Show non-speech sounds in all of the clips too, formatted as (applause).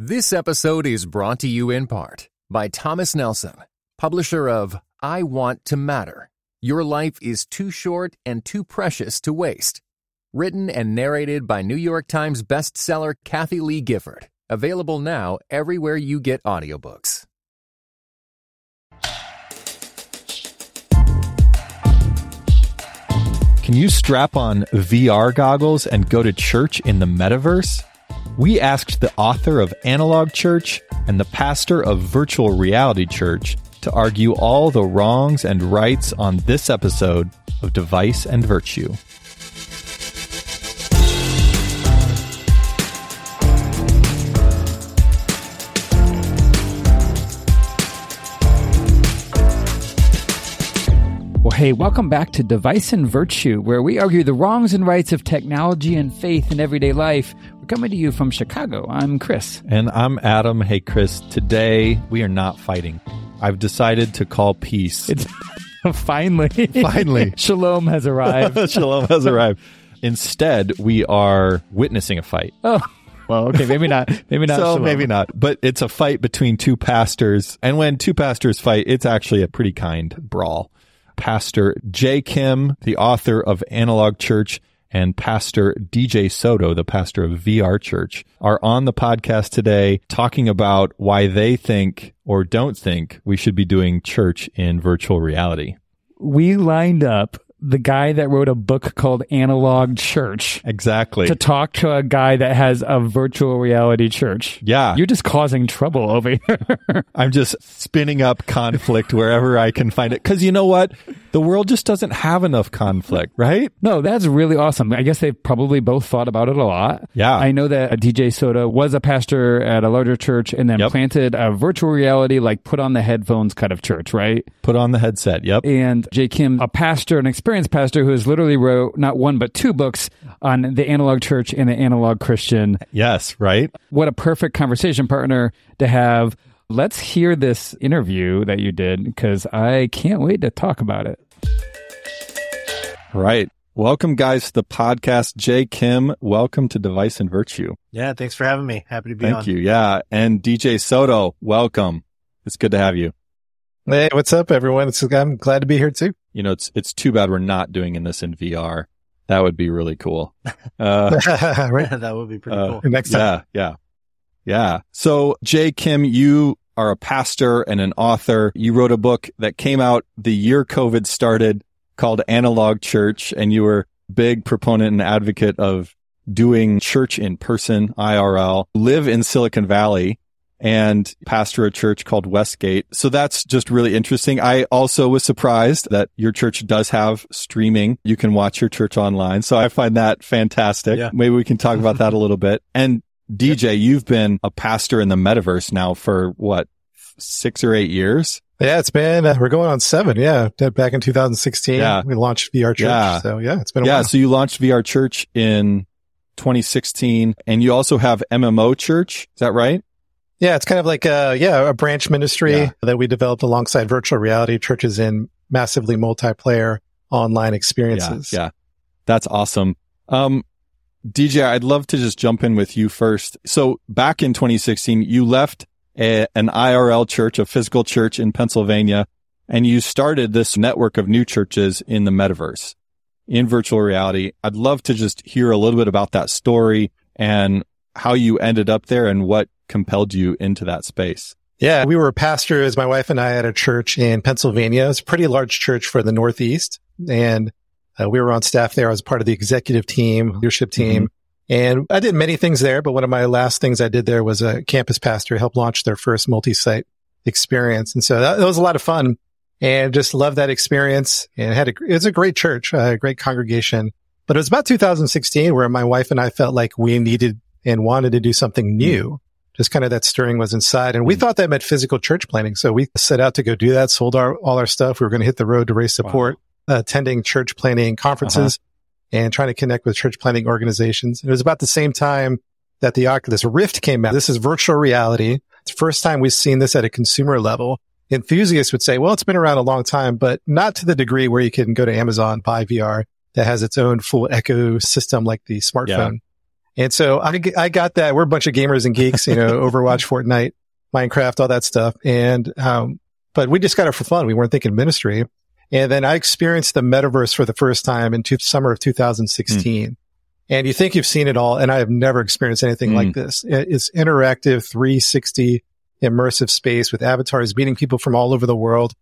This episode is brought to you in part by Thomas Nelson, publisher of I Want to Matter. Your life is too short and too precious to waste. Written and narrated by New York Times bestseller Kathie Lee Gifford. Available now everywhere you get audiobooks. Can you strap on VR goggles and go to church in the metaverse? We asked the author of Analog Church and the pastor of Virtual Reality Church to argue all the wrongs and rights on this episode of Device and Virtue. Well, hey, welcome back to Device and Virtue, where we argue the wrongs and rights of technology and faith in everyday life. Coming to you from Chicago. I'm Chris. And I'm Adam. Hey, Chris. Today we are not fighting. I've decided to call peace. It's (laughs) finally, Finally. (laughs) Shalom has arrived. (laughs) Shalom has arrived. Instead, we are witnessing a fight. oh, well, okay, maybe not. Maybe not. so Shalom. maybe not. But it's a fight between two pastors. And when two pastors fight, it's actually a pretty kind brawl. Pastor Jay Kim, the author of Analog Church, and Pastor DJ Soto, the pastor of VR Church, are on the podcast today talking about why they think or don't think we should be doing church in virtual reality. We lined up the guy that wrote a book called Analog Church Exactly. to talk to a guy that has a virtual reality church. yeah. You're just causing trouble over here. (laughs) I'm just spinning up conflict wherever I can find it. Cause you know what? The world just doesn't have enough conflict, right? No, that's really awesome. I guess they've probably both thought about it a lot. Yeah. I know that DJ Soto was a pastor at a larger church and then Yep. planted a virtual reality, like put on the headphones kind of church, right? Put on the headset. Yep. And Jay Kim, a pastor, an experienced pastor who has literally wrote not one but two books on the analog church and the analog Christian. Yes, right? What a perfect conversation partner to have. Let's hear this interview that you did because I can't wait to talk about it. Right. Welcome, guys, to the podcast. Jay Kim, welcome to Device and Virtue. Yeah, thanks for having me. Happy to be Thank on. Thank you. Yeah. And DJ Soto, welcome. It's good to have you. Hey, what's up, everyone? It's, I'm glad to be here too. You know, it's, it's too bad we're not doing in this in VR. That would be really cool. (laughs) Uh, (laughs) right? (laughs) that would be pretty Uh, cool. Next time. Yeah, yeah, yeah. So, Jay Kim, you are a pastor and an author. You wrote a book that came out the year COVID started called Analog Church, and you were a big proponent and advocate of doing church in person, IRL. Live in Silicon Valley and pastor a church called Westgate. So that's just really interesting. I also was surprised that your church does have streaming. You can watch your church online. So I find that fantastic. Yeah. Maybe we can talk about that a little bit. And DJ, you've been a pastor in the metaverse now for what, six or eight years? Yeah, it's been, uh, we're going on seven. Yeah. Back in 2016, Yeah. we launched VR Church. Yeah. So yeah, it's been a Yeah. while. So you launched VR Church in 2016 and you also have MMO Church. Is that right? Yeah. It's kind of like, uh, yeah, a branch ministry Yeah. that we developed alongside virtual reality churches in massively multiplayer online experiences. Yeah, yeah. That's awesome. Um, DJ, I'd love to just jump in with you first. So back in 2016, you left a, an IRL church, a physical church in Pennsylvania, and you started this network of new churches in the metaverse in virtual reality. I'd love to just hear a little bit about that story and how you ended up there and what compelled you into that space. Yeah, we were pastors, my wife and I, at a church in Pennsylvania. It's a pretty large church for the Northeast. And uh, we were on staff there. I was part of the executive team, leadership team. And I did many things there, but one of my last things I did there was a campus pastor helped launch their first multi-site experience. And so that, that was a lot of fun and just loved that experience and had a, it was a great church, a great congregation. But it was about 2016 where my wife and I felt like we needed and wanted to do something new just kind of that stirring was inside. And we thought that meant physical church planting. So we set out to go do that, sold our, all our stuff. We were going to hit the road to raise support, uh, attending church planting conferences and trying to connect with church planting organizations. It was about the same time that the Oculus Rift came out. This is virtual reality. It's the first time we've seen this at a consumer level. Enthusiasts would say, well, it's been around a long time, but not to the degree where you can go to Amazon, buy VR that has its own full ecosystem like the smartphone. And so I, I got that. We're a bunch of gamers and geeks, you know, (laughs) Overwatch, Fortnite, Minecraft, all that stuff. And, um, but we just got it for fun. We weren't thinking ministry. And then I experienced the metaverse for the first time in two, summer of 2016. Mm. And you think you've seen it all. And I have never experienced anything mm. like this. It's interactive 360 immersive space with avatars meeting people from all over the world.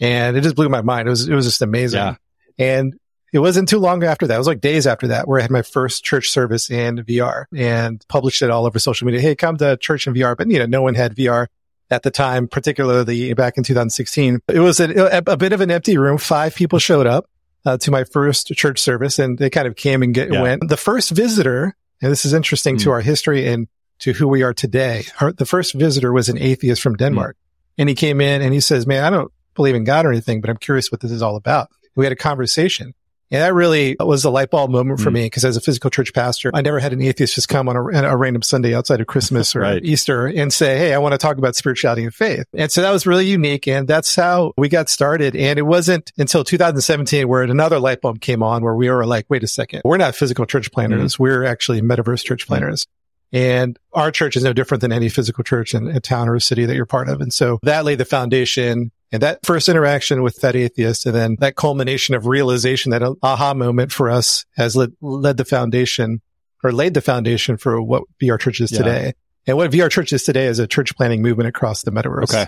And it just blew my mind. It was, it was just amazing. Yeah. And it wasn't too long after that. It was like days after that where I had my first church service in VR and published it all over social media. Hey, come to church in VR. But you know, no one had VR at the time, particularly back in 2016. It was a, a bit of an empty room. Five people showed up uh, to my first church service and they kind of came and get, yeah. went. The first visitor, and this is interesting mm. to our history and to who we are today. Our, the first visitor was an atheist from Denmark mm. and he came in and he says, man, I don't believe in God or anything, but I'm curious what this is all about. We had a conversation and that really was a light bulb moment for mm. me because as a physical church pastor, I never had an atheist just come on a, a random Sunday outside of Christmas (laughs) or right. Easter and say, Hey, I want to talk about spirituality and faith. And so that was really unique. And that's how we got started. And it wasn't until 2017 where another light bulb came on where we were like, wait a second, we're not physical church planners. Mm. We're actually metaverse church planners. And our church is no different than any physical church in a town or a city that you're part of. And so that laid the foundation and that first interaction with that atheist and then that culmination of realization, that aha moment for us has led, led the foundation or laid the foundation for what VR Church is yeah. today. And what VR Church is today is a church planting movement across the metaverse. Okay.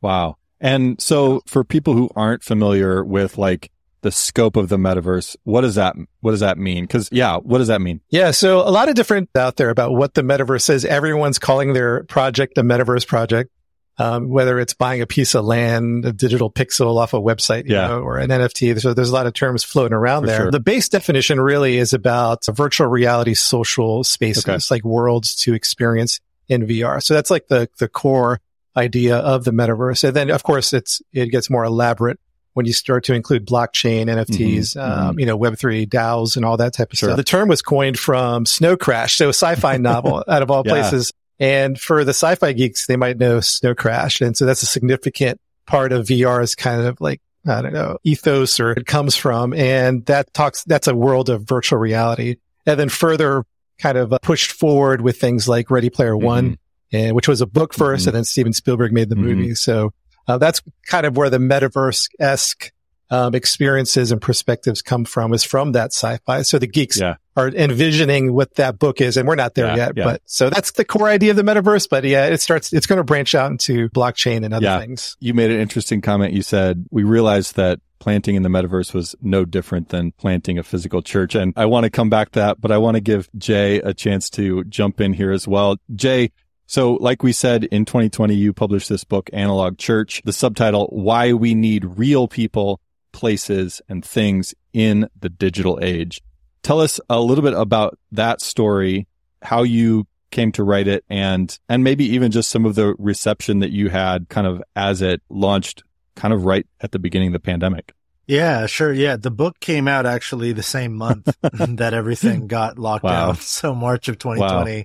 Wow. And so for people who aren't familiar with like the scope of the metaverse, what does that, what does that mean? Cause yeah, what does that mean? Yeah. So a lot of different out there about what the metaverse is. Everyone's calling their project the metaverse project um, whether it's buying a piece of land, a digital pixel off a website, yeah. Know, or an NFT. So there's a lot of terms floating around For there. Sure. The base definition really is about virtual reality social spaces, okay. like worlds to experience in VR. So that's like the, the core idea of the metaverse. And then of course it's, it gets more elaborate when you start to include blockchain, NFTs, mm-hmm. um, mm-hmm. you know, Web3 DAOs and all that type of sure. stuff. The term was coined from Snow Crash. So a sci-fi (laughs) novel out of all yeah. places and for the sci-fi geeks, they might know Snow Crash. And so that's a significant part of VR's kind of like, I don't know, ethos or it comes from. And that talks, that's a world of virtual reality. And then further kind of pushed forward with things like Ready Player mm-hmm. One, and which was a book 1st mm-hmm. and then Steven Spielberg made the mm-hmm. movie. So uh, that's kind of where the metaverse esque um, experiences and perspectives come from is from that sci-fi. So the geeks yeah. are envisioning what that book is, and we're not there yeah, yet. Yeah. But so that's the core idea of the metaverse. But yeah, it starts. It's going to branch out into blockchain and other things. You made an interesting comment. You said we realized that planting in the metaverse was no different than planting a physical church. And I want to come back to that, but I want to give Jay a chance to jump in here as well. Jay, so like we said in 2020, you published this book, Analog Church, the subtitle, Why We Need Real People places and things in the digital age. Tell us a little bit about that story, how you came to write it and, and maybe even just some of the reception that you had kind of as it launched kind of right at the beginning of the pandemic. Yeah, sure. Yeah. The book came out actually the same month (laughs) that everything got locked wow. down. (laughs) So March of 2020. Wow.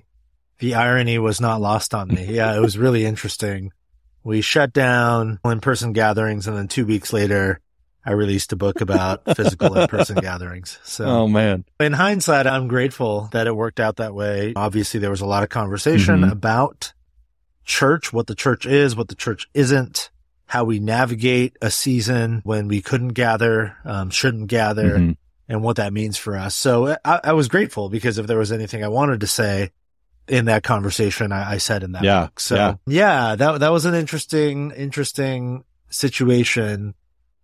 The irony was not lost on me. Yeah. It was really interesting. We shut down in person gatherings and then two weeks later, I released a book about (laughs) physical in-person gatherings. So, oh man, in hindsight, I'm grateful that it worked out that way. Obviously, there was a lot of conversation mm-hmm. about church, what the church is, what the church isn't, how we navigate a season when we couldn't gather, um, shouldn't gather, mm-hmm. and what that means for us. So I, I, was grateful because if there was anything I wanted to say in that conversation, I, I said in that yeah, book. So yeah. yeah, that that was an interesting, interesting situation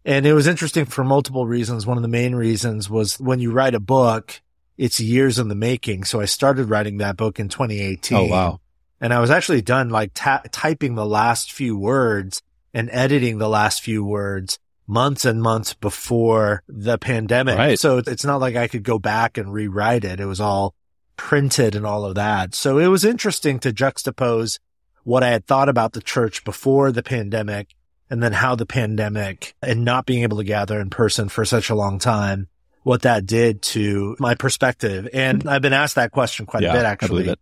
and it was interesting for multiple reasons. One of the main reasons was when you write a book, it's years in the making. So I started writing that book in 2018. Oh, wow. And I was actually done like ta- typing the last few words and editing the last few words months and months before the pandemic. Right. So it's not like I could go back and rewrite it. It was all printed and all of that. So it was interesting to juxtapose what I had thought about the church before the pandemic and then how the pandemic and not being able to gather in person for such a long time, what that did to my perspective. And I've been asked that question quite yeah, a bit actually.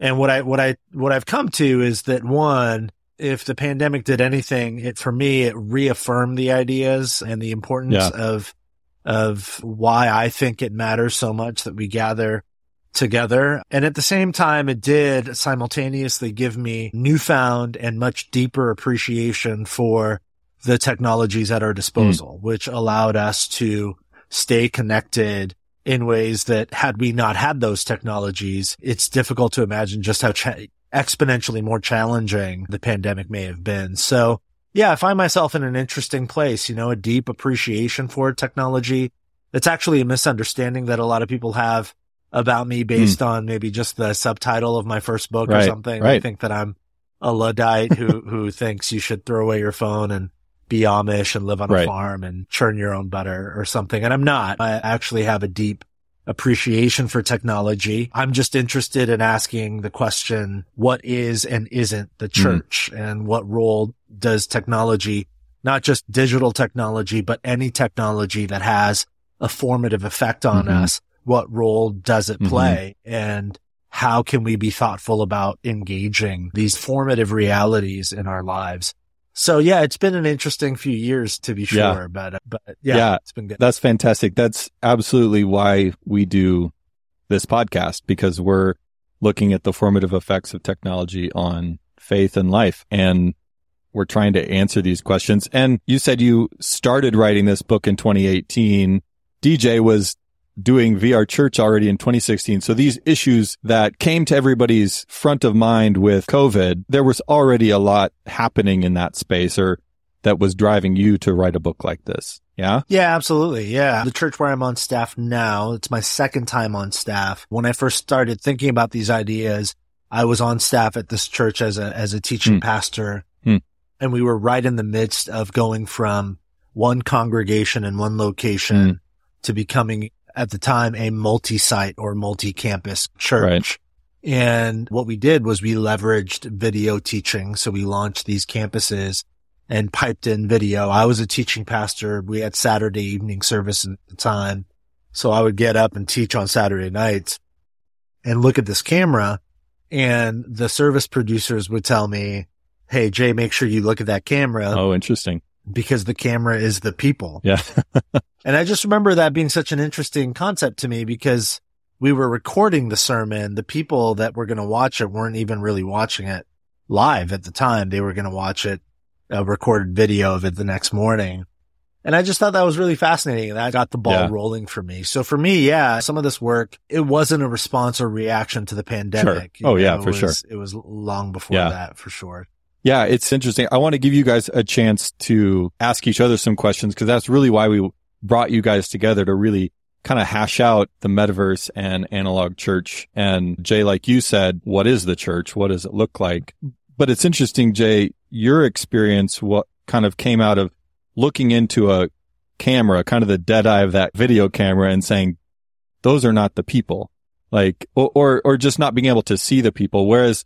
And what I, what I, what I've come to is that one, if the pandemic did anything, it for me, it reaffirmed the ideas and the importance yeah. of, of why I think it matters so much that we gather together. And at the same time, it did simultaneously give me newfound and much deeper appreciation for the technologies at our disposal, mm. which allowed us to stay connected in ways that had we not had those technologies, it's difficult to imagine just how cha- exponentially more challenging the pandemic may have been. So yeah, I find myself in an interesting place, you know, a deep appreciation for technology. It's actually a misunderstanding that a lot of people have about me based mm. on maybe just the subtitle of my first book right, or something. Right. I think that I'm a Luddite who, (laughs) who thinks you should throw away your phone and be Amish and live on right. a farm and churn your own butter or something. And I'm not. I actually have a deep appreciation for technology. I'm just interested in asking the question, what is and isn't the hmm. church mm. and what role does technology, not just digital technology, but any technology that has a formative effect on mm-hmm. us, what role does it mm-hmm. play? Mm-hmm. And how can we be thoughtful about engaging these formative realities in our lives? So yeah, it's been an interesting few years to be sure, yeah. but, but yeah, yeah, it's been good. That's fantastic. That's absolutely why we do this podcast because we're looking at the formative effects of technology on faith and life. And we're trying to answer these questions. And you said you started writing this book in 2018. DJ was doing VR Church already in 2016. So these issues that came to everybody's front of mind with COVID, there was already a lot happening in that space or that was driving you to write a book like this. Yeah. Yeah, absolutely. Yeah. The church where I'm on staff now, it's my second time on staff. When I first started thinking about these ideas, I was on staff at this church as a, as a teaching mm. pastor. Mm. And we were right in the midst of going from one congregation in one location mm. to becoming at the time a multi-site or multi-campus church. Right. And what we did was we leveraged video teaching. So we launched these campuses and piped in video. I was a teaching pastor. We had Saturday evening service at the time. So I would get up and teach on Saturday nights and look at this camera and the service producers would tell me, Hey, Jay, make sure you look at that camera. Oh, interesting because the camera is the people. Yeah. (laughs) and I just remember that being such an interesting concept to me because we were recording the sermon. The people that were going to watch it weren't even really watching it live at the time. They were going to watch it, a recorded video of it the next morning. And I just thought that was really fascinating. That got the ball yeah. rolling for me. So for me, yeah, some of this work, it wasn't a response or reaction to the pandemic. Sure. Oh know, yeah, for was, sure. It was long before yeah. that for sure. Yeah, it's interesting. I want to give you guys a chance to ask each other some questions because that's really why we brought you guys together to really kind of hash out the metaverse and analog church. And Jay, like you said, what is the church? What does it look like? But it's interesting, Jay, your experience, what kind of came out of looking into a camera, kind of the dead eye of that video camera and saying, those are not the people. Like, or, or, or just not being able to see the people. Whereas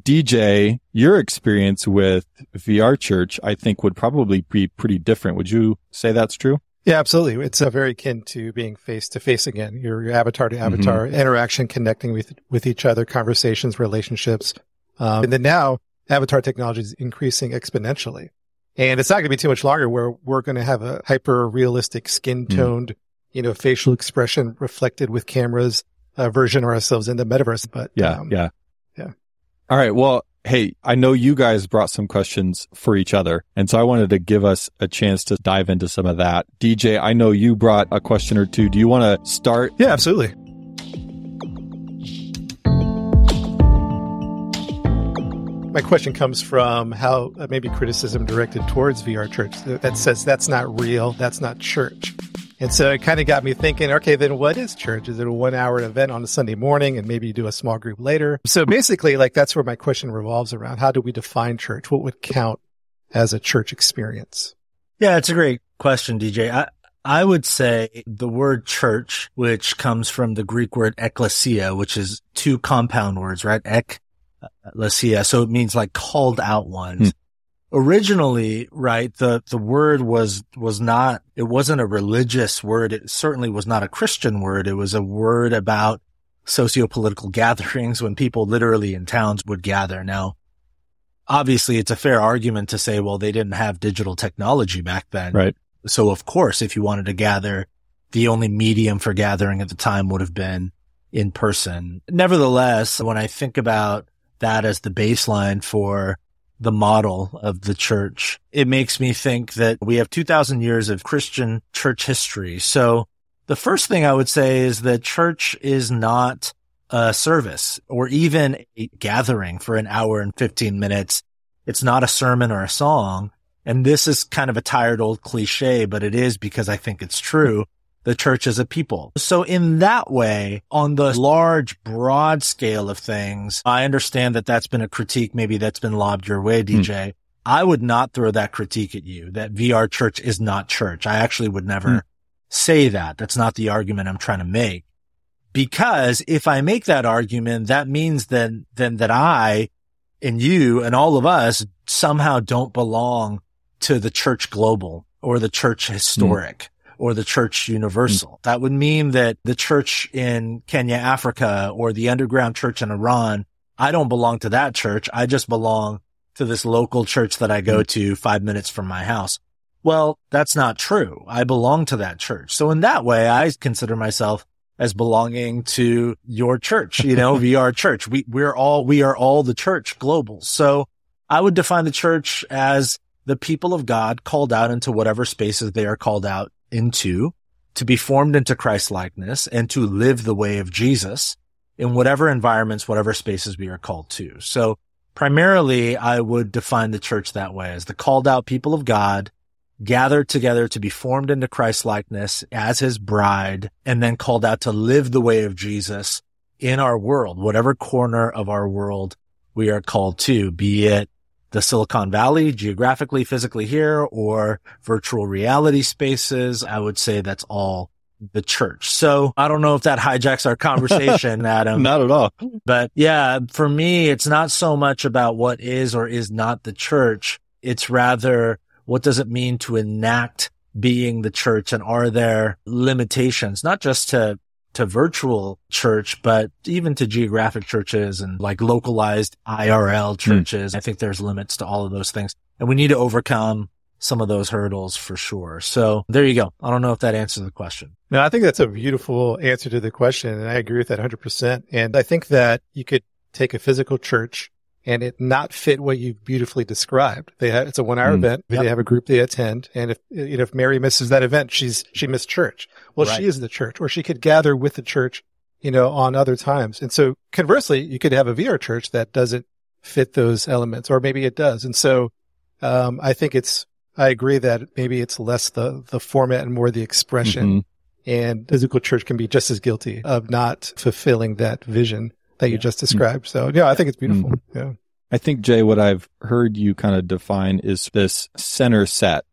DJ, your experience with VR Church, I think would probably be pretty different. Would you say that's true? Yeah, absolutely. It's uh, very akin to being face to face again. Your, your avatar to avatar mm-hmm. interaction, connecting with with each other, conversations, relationships, um, and then now avatar technology is increasing exponentially, and it's not going to be too much longer where we're going to have a hyper realistic, skin toned, mm. you know, facial expression reflected with cameras uh, version of ourselves in the metaverse. But yeah, um, yeah, all right. Well, hey, I know you guys brought some questions for each other. And so I wanted to give us a chance to dive into some of that. DJ, I know you brought a question or two. Do you want to start? Yeah, absolutely. My question comes from how uh, maybe criticism directed towards VR church that says that's not real, that's not church. And so it kind of got me thinking, okay, then what is church? Is it a one hour event on a Sunday morning and maybe you do a small group later? So basically, like that's where my question revolves around. How do we define church? What would count as a church experience? Yeah, it's a great question, DJ. I, I would say the word church, which comes from the Greek word ekklesia, which is two compound words, right? Ek, lesia. So it means like called out ones. Hmm originally, right, the, the word was, was not, it wasn't a religious word. It certainly was not a Christian word. It was a word about socio-political (laughs) gatherings when people literally in towns would gather. Now, obviously it's a fair argument to say, well, they didn't have digital technology back then. Right. So of course, if you wanted to gather, the only medium for gathering at the time would have been in person. Nevertheless, when I think about that as the baseline for the model of the church, it makes me think that we have 2000 years of Christian church history. So the first thing I would say is that church is not a service or even a gathering for an hour and 15 minutes. It's not a sermon or a song. And this is kind of a tired old cliche, but it is because I think it's true. The church as a people. So in that way, on the large, broad scale of things, I understand that that's been a critique. Maybe that's been lobbed your way, DJ. Mm. I would not throw that critique at you that VR church is not church. I actually would never mm. say that. That's not the argument I'm trying to make. Because if I make that argument, that means then, then that I and you and all of us somehow don't belong to the church global or the church historic. Mm. Or the church universal. Mm. That would mean that the church in Kenya, Africa, or the underground church in Iran, I don't belong to that church. I just belong to this local church that I go mm. to five minutes from my house. Well, that's not true. I belong to that church. So in that way, I consider myself as belonging to your church, you know, (laughs) VR church. We, we're all, we are all the church global. So I would define the church as the people of God called out into whatever spaces they are called out into to be formed into Christ likeness and to live the way of Jesus in whatever environments, whatever spaces we are called to. So primarily I would define the church that way as the called out people of God gathered together to be formed into Christ likeness as his bride and then called out to live the way of Jesus in our world, whatever corner of our world we are called to, be it the Silicon Valley geographically, physically here or virtual reality spaces. I would say that's all the church. So I don't know if that hijacks our conversation, (laughs) Adam. not at all. But yeah, for me, it's not so much about what is or is not the church. It's rather what does it mean to enact being the church? And are there limitations, not just to to virtual church, but even to geographic churches and like localized IRL hmm. churches. Mm. I think there's limits to all of those things and we need to overcome some of those hurdles for sure. So there you go. I don't know if that answers the question. No, I think that's a beautiful answer to the question. And I agree with that 100%. And I think that you could take a physical church and it not fit what you beautifully described. They have, it's a one hour mm. event. Yep. They have a group they attend. And if, you know, if Mary misses that event, she's, she missed church. Well, right. she is the church or she could gather with the church, you know, on other times. And so conversely, you could have a VR church that doesn't fit those elements or maybe it does. And so, um, I think it's, I agree that maybe it's less the, the format and more the expression. Mm-hmm. And physical church can be just as guilty of not fulfilling that vision that you just described. So yeah, I think it's beautiful. Mm-hmm. Yeah. I think Jay, what I've heard you kind of define is this center set,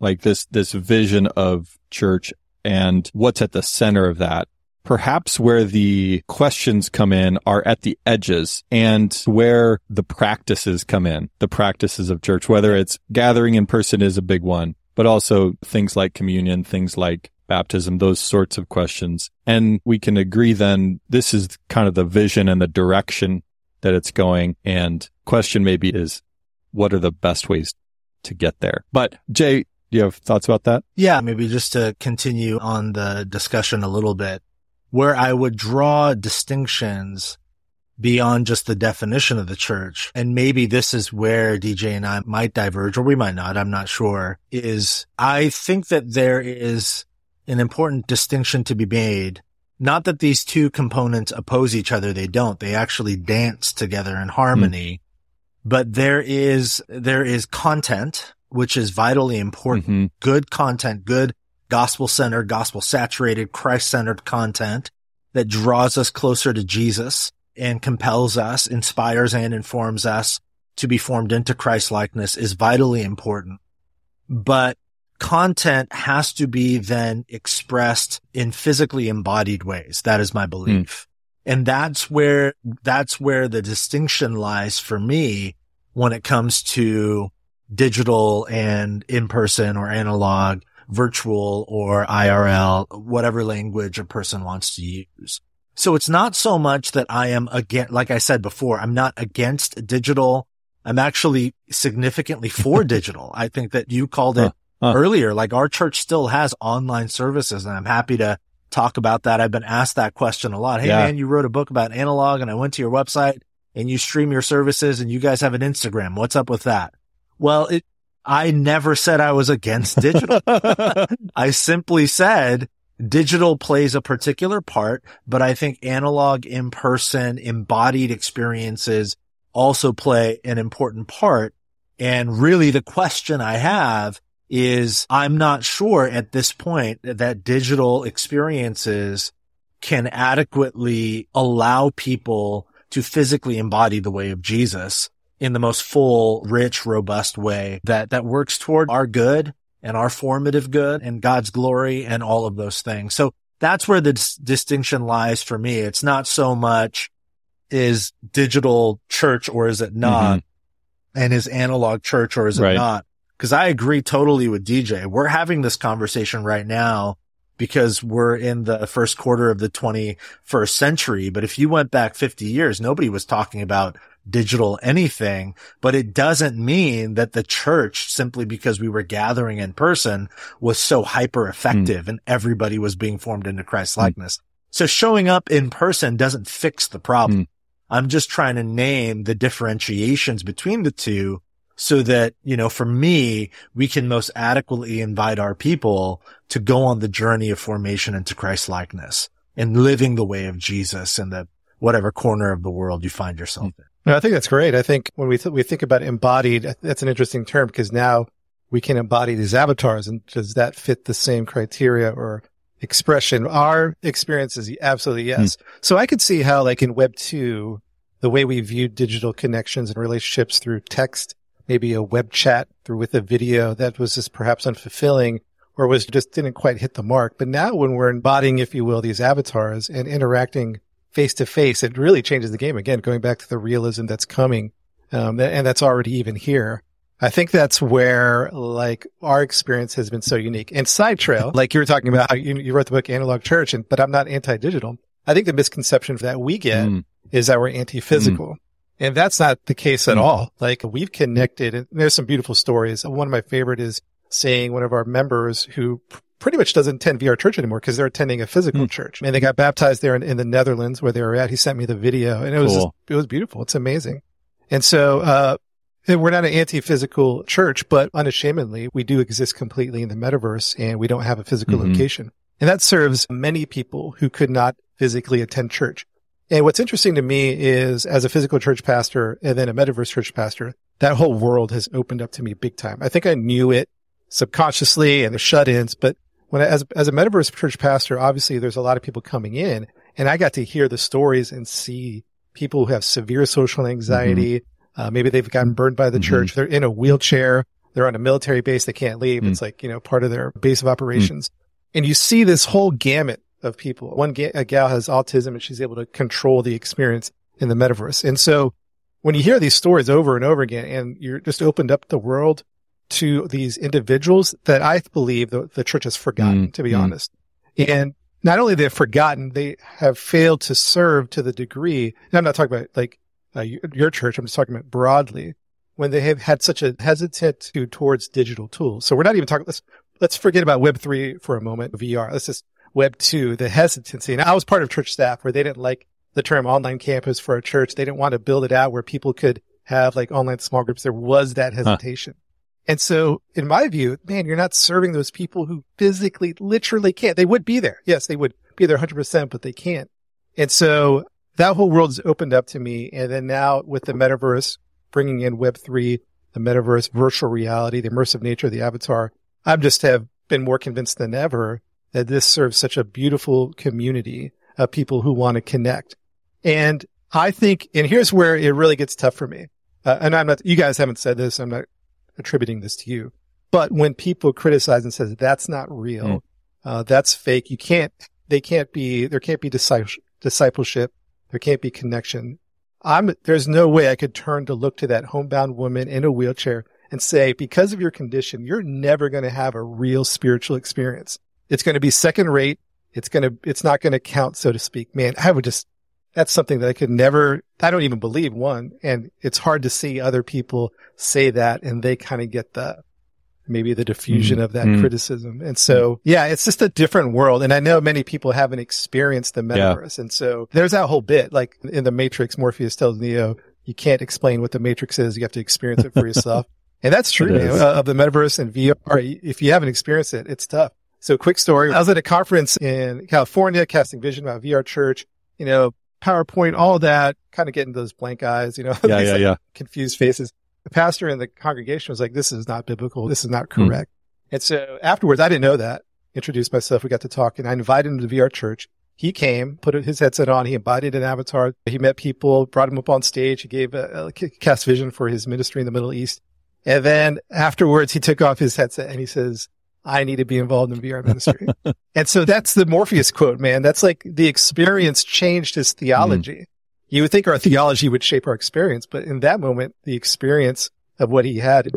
like this, this vision of church and what's at the center of that. Perhaps where the questions come in are at the edges and where the practices come in, the practices of church, whether it's gathering in person is a big one, but also things like communion, things like baptism, those sorts of questions. And we can agree then this is kind of the vision and the direction that it's going. And question maybe is what are the best ways to get there? But Jay, do you have thoughts about that? Yeah, maybe just to continue on the discussion a little bit where I would draw distinctions beyond just the definition of the church. And maybe this is where DJ and I might diverge or we might not. I'm not sure is I think that there is an important distinction to be made. Not that these two components oppose each other. They don't. They actually dance together in harmony. Mm. But there is, there is content, which is vitally important. Mm-hmm. Good content, good gospel centered, gospel saturated, Christ centered content that draws us closer to Jesus and compels us, inspires and informs us to be formed into Christ likeness is vitally important. But content has to be then expressed in physically embodied ways. That is my hmm. belief. Mm. And that's where, that's where the distinction lies for me when it comes to digital and in person or analog, virtual or IRL, whatever language a person wants to use. So it's not so much that I am against, like I said before, I'm not against digital. I'm actually significantly for (laughs) digital. I think that you called it huh, earlier. Like our church still has online services and I'm happy to talk about that. I've been asked that question a lot. Hey yeah. man, you wrote a book about analog and I went to your website and you stream your services and you guys have an Instagram. What's up with that? Well, it, I never said I was against digital. (laughs) I simply said digital plays a particular part, but I think analog, in person, embodied experiences also play an important part. And really the question I have is I'm not sure at this point that digital experiences can adequately allow people to physically embody the way of Jesus in the most full, rich, robust way that, that works toward our good and our formative good and God's glory and all of those things. So that's where the dis- distinction lies for me. It's not so much is digital church or is it not? Mm-hmm. And is analog church or is it right. not? Cause I agree totally with DJ. We're having this conversation right now because we're in the first quarter of the 21st century. But if you went back 50 years, nobody was talking about digital anything, but it doesn't mean that the church, simply because we were gathering in person, was so hyper effective mm. and everybody was being formed into Christ hmm. likeness. Mm. So showing up in person doesn't fix the problem. Mm. I'm just trying to name the differentiations between the two so that, you know, for me, we can most adequately invite our people to go on the journey of formation into Christ likeness and living the way of Jesus in the whatever corner of the world you find yourself in. No, I think that's great. I think when we th- we think about embodied, that's an interesting term because now we can embody these avatars, and does that fit the same criteria or expression? Our experience is absolutely yes. Mm. So I could see how, like in Web two, the way we view digital connections and relationships through text maybe a web chat through with a video that was just perhaps unfulfilling or was just didn't quite hit the mark. But now when we're embodying, if you will, these avatars and interacting face to face, it really changes the game. Again, going back to the realism that's coming, um, and that's already even here. I think that's where like our experience has been so unique. And Side Trail, like you were talking about, you, you wrote the book Analog Church, and but I'm not anti-digital. I think the misconception that we get mm. is that we're anti-physical. Mm. And that's not the case at mm. all. Like we've connected and there's some beautiful stories. One of my favorite is seeing one of our members who pretty much doesn't attend VR church anymore because they're attending a physical mm. church and they got baptized there in, in, the Netherlands where they were at. He sent me the video and it was, just, it was beautiful. It's amazing. And so, uh, we're not an anti-physical church, but unashamedly, we do exist completely in the metaverse and we don't have a physical mm-hmm. location. And that serves many people who could not physically attend church. And what's interesting to me is as a physical church pastor and then a metaverse church pastor, that whole world has opened up to me big time. I think I knew it subconsciously and the shut-ins, but when I, as, as a metaverse church pastor, obviously there's a lot of people coming in and I got to hear the stories and see people who have severe social anxiety. Mm-hmm. Uh, maybe they've gotten burned by the mm-hmm. church. They're in a wheelchair. They're on a military base. They can't leave. Mm-hmm. It's like, you know, part of their base of operations. Mm. And you see this whole gamut of people. One ga- a gal has autism and she's able to control the experience in the metaverse. And so when you hear these stories over and over again and you're just opened up the world to these individuals that I believe the, the church has forgotten, mm, to be mm. honest. And not only they've forgotten, they have failed to serve to the degree. I'm not talking about like uh, your church. I'm just talking about broadly when they have had such a hesitant towards digital tools. So we're not even talking, let's, let's forget about web three for a moment, VR. Let's just Web 2, the hesitancy. And I was part of church staff where they didn't like the term online campus for a church. They didn't want to build it out where people could have like online small groups. There was that hesitation. Huh. And so in my view, man, you're not serving those people who physically, literally can't. They would be there. Yes, they would be there 100%, but they can't. And so that whole world has opened up to me. And then now with the metaverse, bringing in web three, the metaverse, virtual reality, the immersive nature of the avatar, I just have been more convinced than ever that this serves such a beautiful community of people who want to connect. And I think, and here's where it really gets tough for me. Uh, and I'm not, you guys haven't said this. I'm not attributing this to you, but when people criticize and says that's not real, mm. uh, that's fake. You can't, they can't be, there can't be discipleship. There can't be connection. I'm, there's no way I could turn to look to that homebound woman in a wheelchair and say, because of your condition, you're never going to have a real spiritual experience. It's going to be second rate. It's going to, it's not going to count, so to speak. Man, I would just, that's something that I could never, I don't even believe one. And it's hard to see other people say that and they kind of get the, maybe the diffusion mm. of that mm. criticism. And so, yeah, it's just a different world. And I know many people haven't experienced the metaverse. Yeah. And so there's that whole bit, like in the Matrix, Morpheus tells Neo, you can't explain what the Matrix is. You have to experience it for yourself. (laughs) and that's true uh, of the metaverse and VR. If you haven't experienced it, it's tough. So quick story. I was at a conference in California, casting vision about VR church, you know, PowerPoint, all that, kind of getting those blank eyes, you know, (laughs) yeah, yeah, like yeah. confused faces. The pastor in the congregation was like, this is not biblical. This is not hmm. correct. Mm. And so afterwards, I didn't know that. Introduced myself. We got to talk and I invited him to VR church. He came, put his headset on. He embodied an avatar. He met people, brought him up on stage. He gave a, a cast vision for his ministry in the Middle East. And then afterwards, he took off his headset and he says, I need to be involved in VR (laughs) ministry. and so that's the Morpheus quote, man. That's like the experience changed his theology. Mm. You would think our theology would shape our experience, but in that moment, the experience of what he had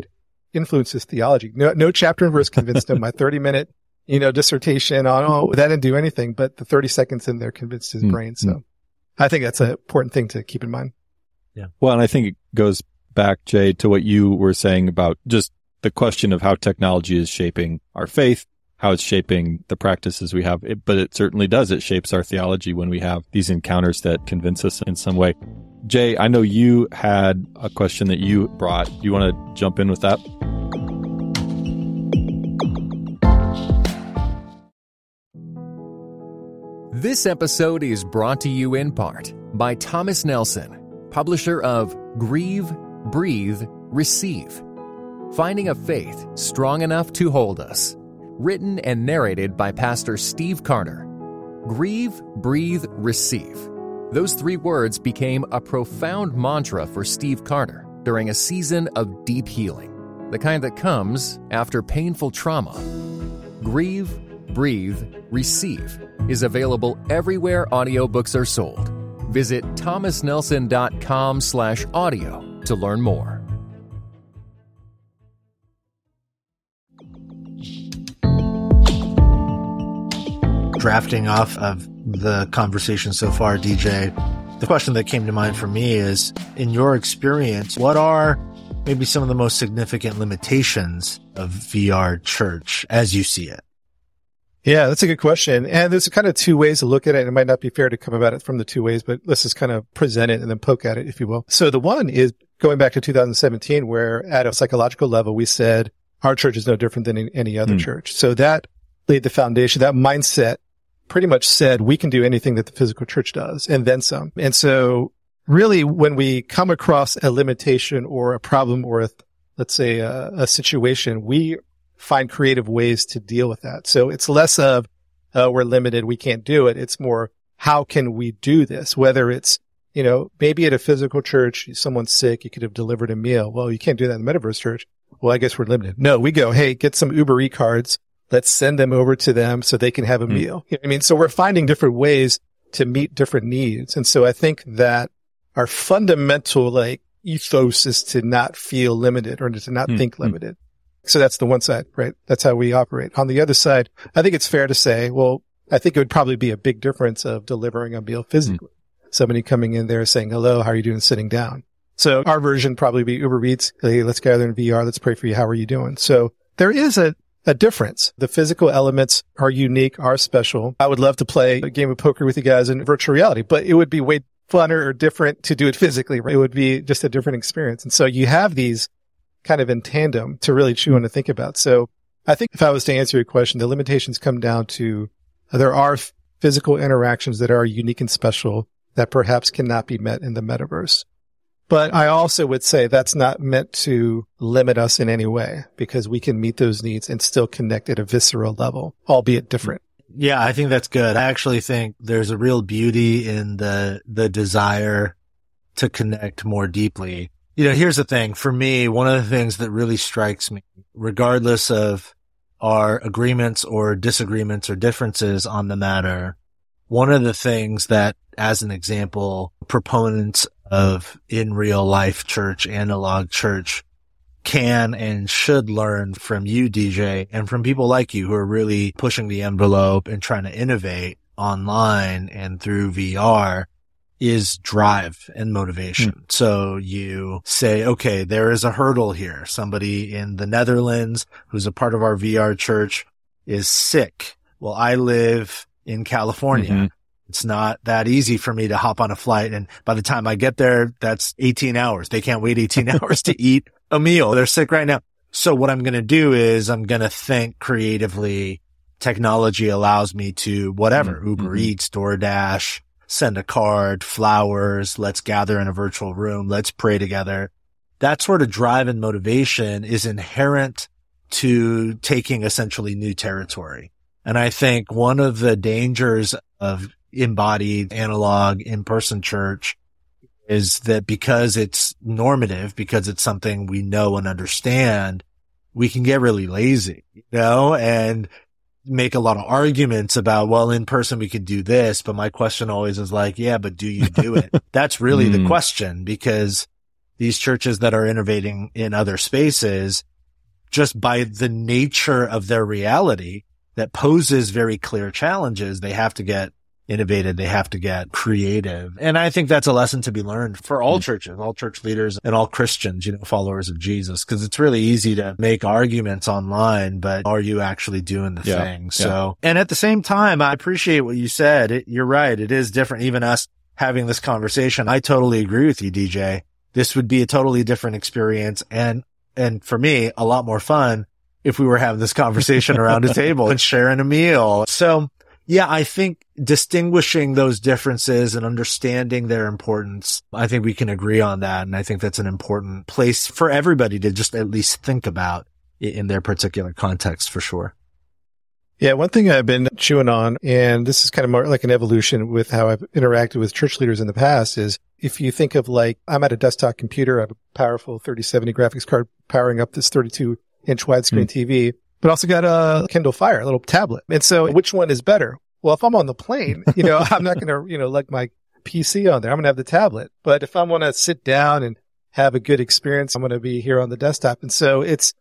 influenced his theology. No, no chapter and verse convinced him. My (laughs) 30 minute, you know, dissertation on, oh, that didn't do anything, but the 30 seconds in there convinced his mm. brain. So mm. I think that's an important thing to keep in mind. Yeah. Well, and I think it goes back, Jay, to what you were saying about just the question of how technology is shaping our faith, how it's shaping the practices we have. It, but it certainly does. It shapes our theology when we have these encounters that convince us in some way. Jay, I know you had a question that you brought. Do you want to jump in with that? This episode is brought to you in part by Thomas Nelson, publisher of Grieve, Breathe, Receive Finding a Faith Strong Enough to Hold Us. Written and narrated by Pastor Steve Carter. Grieve, breathe, receive. Those three words became a profound mantra for Steve Carter during a season of deep healing, the kind that comes after painful trauma. Grieve, breathe, receive is available everywhere audiobooks are sold. Visit thomasnelson.com slash audio to learn more. Drafting off of the conversation so far, DJ, the question that came to mind for me is in your experience, what are maybe some of the most significant limitations of VR church as you see it? Yeah, that's a good question. And there's kind of two ways to look at it. It might not be fair to come about it from the two ways, but let's just kind of present it and then poke at it, if you will. So the one is going back to 2017, where at a psychological level, we said our church is no different than any other mm. church. So that laid the foundation, that mindset pretty much said we can do anything that the physical church does and then some. And so really when we come across a limitation or a problem or a, let's say a, a situation, we find creative ways to deal with that. So it's less of, uh, we're limited. We can't do it. It's more, how can we do this? Whether it's, you know, maybe at a physical church, someone's sick, you could have delivered a meal. Well, you can't do that in the metaverse church. Well, I guess we're limited. No, we go, Hey, get some Uber E cards Let's send them over to them so they can have a mm. meal. You know I mean, so we're finding different ways to meet different needs. And so I think that our fundamental like ethos is to not feel limited or to not mm. think hmm. limited. So that's the one side, right? That's how we operate. On the other side, I think it's fair to say, well, I think it would probably be a big difference of delivering a meal physically. Mm. Somebody coming in there saying, hello, how are you doing sitting down? So our version probably be Uber Eats. Hey, let's gather in VR. Let's pray for you. How are you doing? So there is a, a difference. The physical elements are unique, are special. I would love to play a game of poker with you guys in virtual reality, but it would be way funner or different to do it physically. Right? It would be just a different experience. And so you have these kind of in tandem to really chew and to think about. So I think if I was to answer your question, the limitations come down to uh, there are physical interactions that are unique and special that perhaps cannot be met in the metaverse. But I also would say that's not meant to limit us in any way because we can meet those needs and still connect at a visceral level, albeit different. Yeah, I think that's good. I actually think there's a real beauty in the, the desire to connect more deeply. You know, here's the thing for me, one of the things that really strikes me, regardless of our agreements or disagreements or differences on the matter, one of the things that, as an example, proponents of in real life church, analog church can and should learn from you, DJ, and from people like you who are really pushing the envelope and trying to innovate online and through VR is drive and motivation. Mm. So you say, okay, there is a hurdle here. Somebody in the Netherlands who's a part of our VR church is sick. Well, I live in California. Mm-hmm. It's not that easy for me to hop on a flight. And by the time I get there, that's 18 hours. They can't wait 18 (laughs) hours to eat a meal. They're sick right now. So what I'm going to do is I'm going to think creatively. Technology allows me to whatever, mm-hmm. Uber Eats, DoorDash, send a card, flowers, let's gather in a virtual room, let's pray together. That sort of drive and motivation is inherent to taking essentially new territory. And I think one of the dangers of embodied analog in-person church is that because it's normative, because it's something we know and understand, we can get really lazy, you know, and make a lot of arguments about, well, in person we could do this, but my question always is like, yeah, but do you do it? (laughs) That's really the hmm. question because these churches that are innovating in other spaces, just by the nature of their reality that poses very clear challenges, they have to get innovative. They have to get creative. And I think that's a lesson to be learned for all mm-hmm. churches, all church leaders and all Christians, you know, followers of Jesus. Cause it's really easy to make arguments online, but are you actually doing the yeah. thing? So, yeah. and at the same time, I appreciate what you said. It, you're right. It is different. Even us having this conversation. I totally agree with you, DJ. This would be a totally different experience. And, and for me, a lot more fun if we were having this conversation around a (laughs) table and sharing a meal. So yeah, I think distinguishing those differences and understanding their importance, I think we can agree on that. And I think that's an important place for everybody to just at least think about in their particular context for sure. Yeah, one thing I've been chewing on, and this is kind of more like an evolution with how I've interacted with church leaders in the past is if you think of like, I'm at a desktop computer, I have a powerful 3070 graphics card powering up this 32 inch widescreen mm. TV but also got a Kindle Fire, a little tablet. And so which one is better? Well, if I'm on the plane, (laughs) you know, I'm not going to, you know, like my PC on there. I'm going to have the tablet. But if I want to sit down and have a good experience, I'm going to be here on the desktop. And so it's,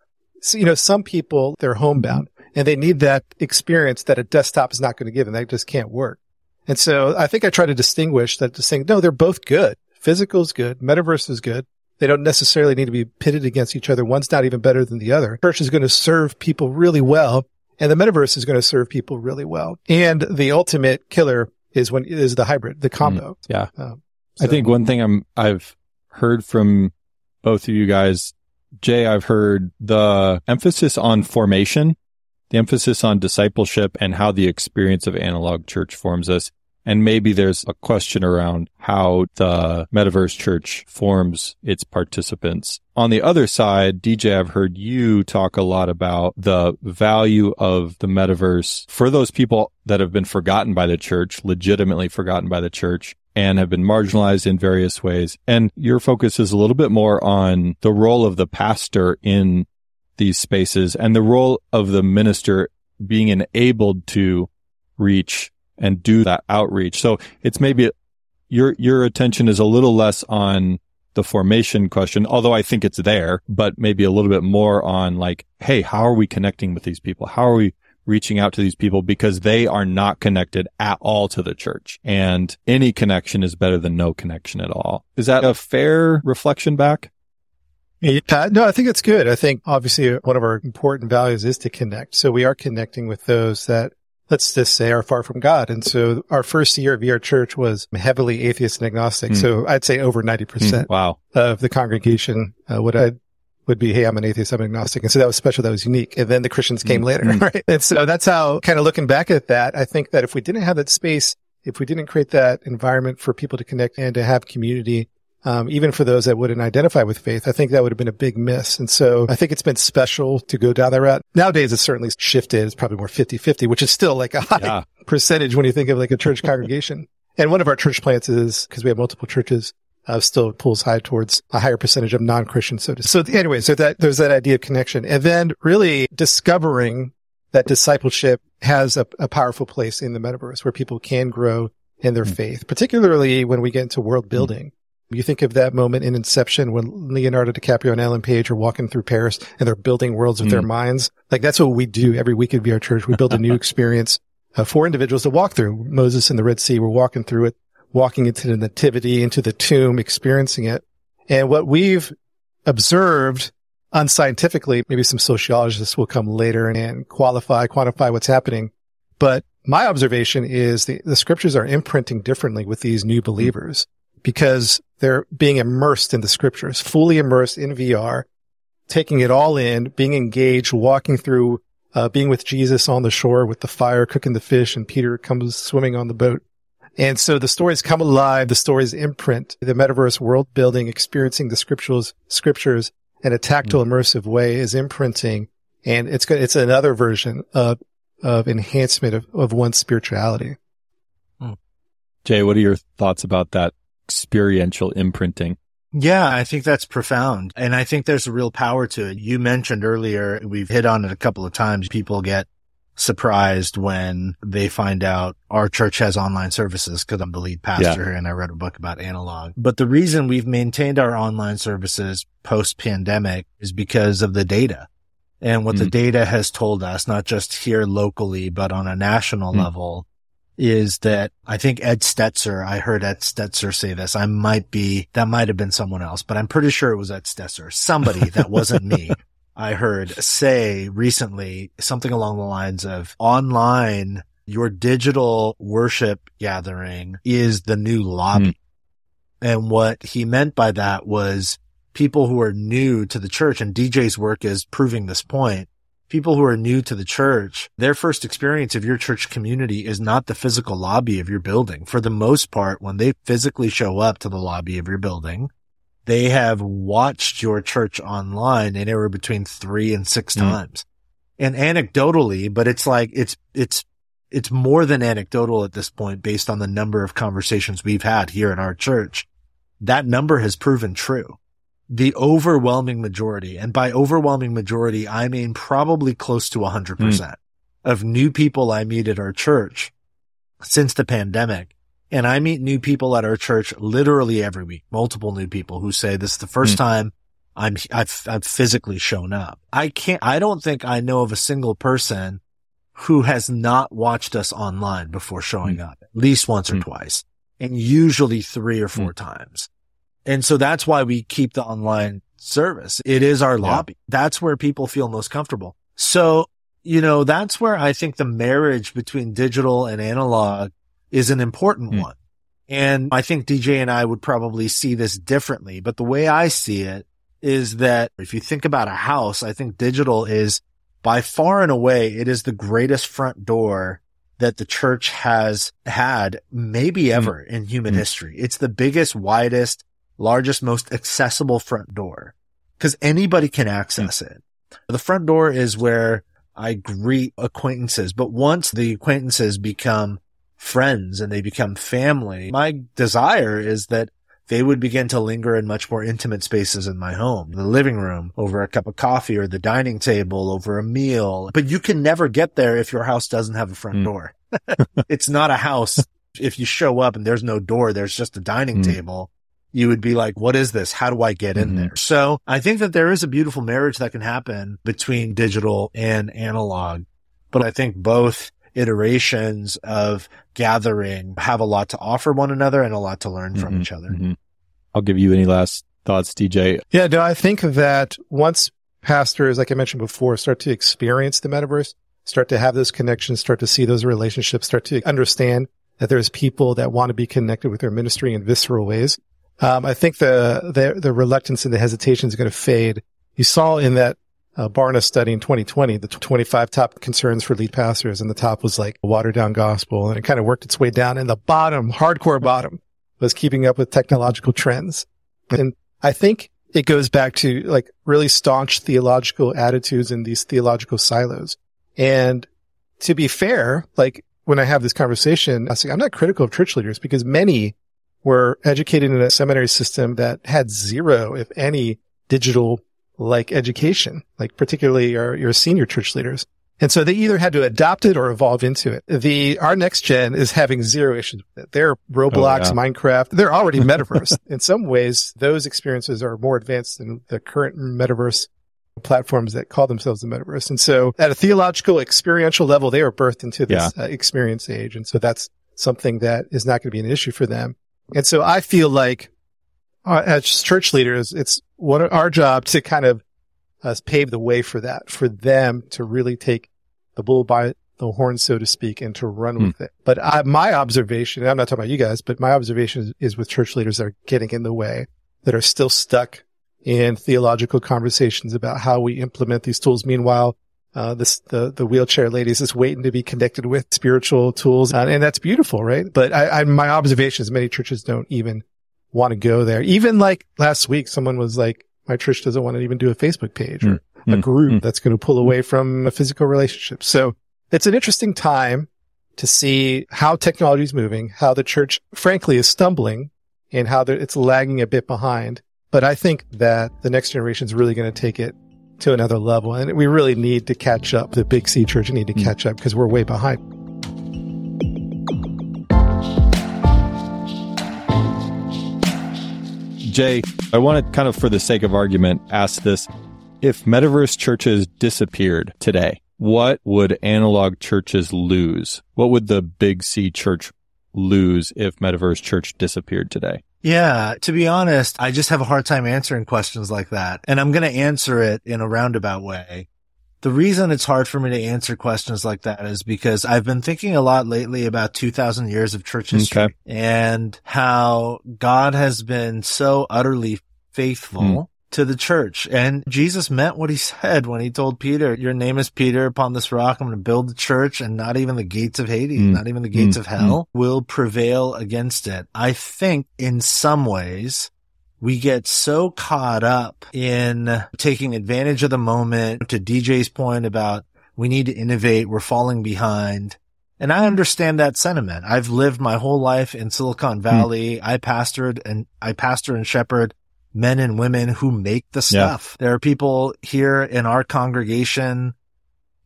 you know, some people, they're homebound and they need that experience that a desktop is not going to give and that just can't work. And so I think I try to distinguish that just saying, no, they're both good. Physical is good. Metaverse is good. They don't necessarily need to be pitted against each other. One's not even better than the other. Church is going to serve people really well. And the metaverse is going to serve people really well. And the ultimate killer is when is the hybrid, the combo. Mm, yeah. Um, so. I think one thing I'm, I've heard from both of you guys, Jay, I've heard the emphasis on formation, the emphasis on discipleship and how the experience of analog church forms us. And maybe there's a question around how the metaverse church forms its participants. On the other side, DJ, I've heard you talk a lot about the value of the metaverse for those people that have been forgotten by the church, legitimately forgotten by the church and have been marginalized in various ways. And your focus is a little bit more on the role of the pastor in these spaces and the role of the minister being enabled to reach and do that outreach. So it's maybe your, your attention is a little less on the formation question, although I think it's there, but maybe a little bit more on like, Hey, how are we connecting with these people? How are we reaching out to these people because they are not connected at all to the church and any connection is better than no connection at all. Is that a fair reflection back? Yeah, no, I think it's good. I think obviously one of our important values is to connect. So we are connecting with those that let's just say are far from God. And so our first year of VR Church was heavily atheist and agnostic. Mm. So I'd say over 90% mm. wow. of the congregation uh, would I would be, Hey, I'm an atheist. I'm an agnostic. And so that was special. That was unique. And then the Christians came mm. later. Hmm. (laughs) Right. And so that's how kind of looking back at that, I think that if we didn't have that space, if we didn't create that environment for people to connect and to have community, um, even for those that wouldn't identify with faith, I think that would have been a big miss. And so I think it's been special to go down that route. Nowadays, it's certainly shifted. It's probably more 50 50, which is still like a high yeah. (laughs) percentage when you think of like a church (laughs) congregation. And one of our church plants is because we have multiple churches. Uh, still pulls high towards a higher percentage of non-Christian. So, to, so anyway, so that there's that idea of connection and then really discovering that discipleship has a, a powerful place in the metaverse where people can grow in their mm. faith, particularly when we get into world building. You think of that moment in Inception when Leonardo DiCaprio and Ellen Page are walking through Paris and they're building worlds with mm. their minds. Like that's what we do every week at VR Church. We build a new (laughs) experience uh, for individuals to walk through. Moses in the Red Sea, we're walking through it walking into the nativity, into the tomb, experiencing it. And what we've observed unscientifically, maybe some sociologists will come later and qualify, quantify what's happening. But my observation is the, the scriptures are imprinting differently with these new believers because they're being immersed in the scriptures, fully immersed in VR, taking it all in, being engaged, walking through, uh, being with Jesus on the shore with the fire, cooking the fish, and Peter comes swimming on the boat. And so the stories come alive. The stories imprint the metaverse world building, experiencing the scriptures, scriptures in a tactile, mm-hmm. immersive way is imprinting. And it's it's another version of, of enhancement of, of one's spirituality. Hmm. Jay, what are your thoughts about that experiential imprinting? Yeah, I think that's profound. And I think there's a real power to it. You mentioned earlier, we've hit on it a couple of times. People get surprised when they find out our church has online services because I'm the lead pastor yeah. and I wrote a book about analog. But the reason we've maintained our online services post pandemic is because of the data and what mm. the data has told us, not just here locally, but on a national mm. level is that I think Ed Stetzer, I heard Ed Stetzer say this. I might be, that might have been someone else, but I'm pretty sure it was Ed Stetzer, somebody that wasn't me (laughs) I heard say recently something along the lines of online, your digital worship gathering is the new lobby. Mm. And what he meant by that was people who are new to the church and DJ's work is proving this point. People who are new to the church, their first experience of your church community is not the physical lobby of your building. For the most part, when they physically show up to the lobby of your building, they have watched your church online anywhere between three and six mm. times. And anecdotally, but it's like, it's, it's, it's more than anecdotal at this point based on the number of conversations we've had here in our church. That number has proven true. The overwhelming majority, and by overwhelming majority, I mean probably close to 100% mm. of new people I meet at our church since the pandemic and I meet new people at our church literally every week, multiple new people who say this is the first mm. time I'm, I've, I've physically shown up. I can't, I don't think I know of a single person who has not watched us online before showing mm. up at least once or mm. twice and usually three or four mm. times. And so that's why we keep the online service. It is our lobby. Yeah. That's where people feel most comfortable. So, you know, that's where I think the marriage between digital and analog is an important mm. one. And I think DJ and I would probably see this differently, but the way I see it is that if you think about a house, I think digital is by far and away, it is the greatest front door that the church has had maybe hmm. ever mm. in human mm. history. It's the biggest, widest, largest, most accessible front door because anybody can access mm. it. The front door is where I greet acquaintances, but once the acquaintances become friends and they become family. My desire is that they would begin to linger in much more intimate spaces in my home, the living room, over a cup of coffee or the dining table, over a meal. But you can never get there if your house doesn't have a front mm. door. (laughs) it's not a house. If you show up and there's no door, there's just a dining mm. table. You would be like, what is this? How do I get mm-hmm. in there? So I think that there is a beautiful marriage that can happen between digital and analog. But I think both iterations of gathering have a lot to offer one another and a lot to learn mm-hmm, from each other. Mm-hmm. I'll give you any last thoughts, DJ. Yeah, no, I think that once pastors, like I mentioned before, start to experience the metaverse, start to have those connections, start to see those relationships, start to understand that there's people that want to be connected with their ministry in visceral ways. Um, I think the, the, the reluctance and the hesitation is going to fade. You saw in that uh, Barna study in 2020, the 25 top concerns for lead pastors, and the top was like watered down gospel, and it kind of worked its way down. And the bottom, hardcore bottom, was keeping up with technological trends. And I think it goes back to like really staunch theological attitudes in these theological silos. And to be fair, like when I have this conversation, I say I'm not critical of church leaders because many were educated in a seminary system that had zero, if any, digital like education, like particularly your, your senior church leaders. And so they either had to adopt it or evolve into it. The, our next gen is having zero issues with it. They're Roblox, oh, yeah. Minecraft. They're already (laughs) metaverse. In some ways, those experiences are more advanced than the current metaverse platforms that call themselves the metaverse. And so at a theological experiential level, they are birthed into this yeah. uh, experience age. And so that's something that is not going to be an issue for them. And so I feel like uh, as church leaders, it's what our job to kind of uh, pave the way for that, for them to really take the bull by the horn, so to speak, and to run mm. with it. But I, my observation, I'm not talking about you guys, but my observation is, is with church leaders that are getting in the way, that are still stuck in theological conversations about how we implement these tools. Meanwhile, uh, this, the, the wheelchair ladies is waiting to be connected with spiritual tools. Uh, and that's beautiful, right? But I, I, my observation is many churches don't even want to go there. Even like last week, someone was like, my church doesn't want to even do a Facebook page or mm, a group mm, that's going to pull away from a physical relationship. So it's an interesting time to see how technology is moving, how the church, frankly, is stumbling and how it's lagging a bit behind. But I think that the next generation is really going to take it to another level. And we really need to catch up. The big C church need to mm. catch up because we're way behind. Jay, I want to kind of, for the sake of argument, ask this. If metaverse churches disappeared today, what would analog churches lose? What would the big C church lose if metaverse church disappeared today? Yeah, to be honest, I just have a hard time answering questions like that. And I'm going to answer it in a roundabout way. The reason it's hard for me to answer questions like that is because I've been thinking a lot lately about 2000 years of church history okay. and how God has been so utterly faithful mm. To the church. And Jesus meant what he said when he told Peter, your name is Peter upon this rock. I'm going to build the church and not even the gates of Hades, mm. not even the gates mm. of hell will prevail against it. I think in some ways, we get so caught up in taking advantage of the moment to DJ's point about we need to innovate. We're falling behind. And I understand that sentiment. I've lived my whole life in Silicon hmm. Valley. Mm. I pastored and I pastor and shepherd men and women who make the stuff. Yeah. There are people here in our congregation,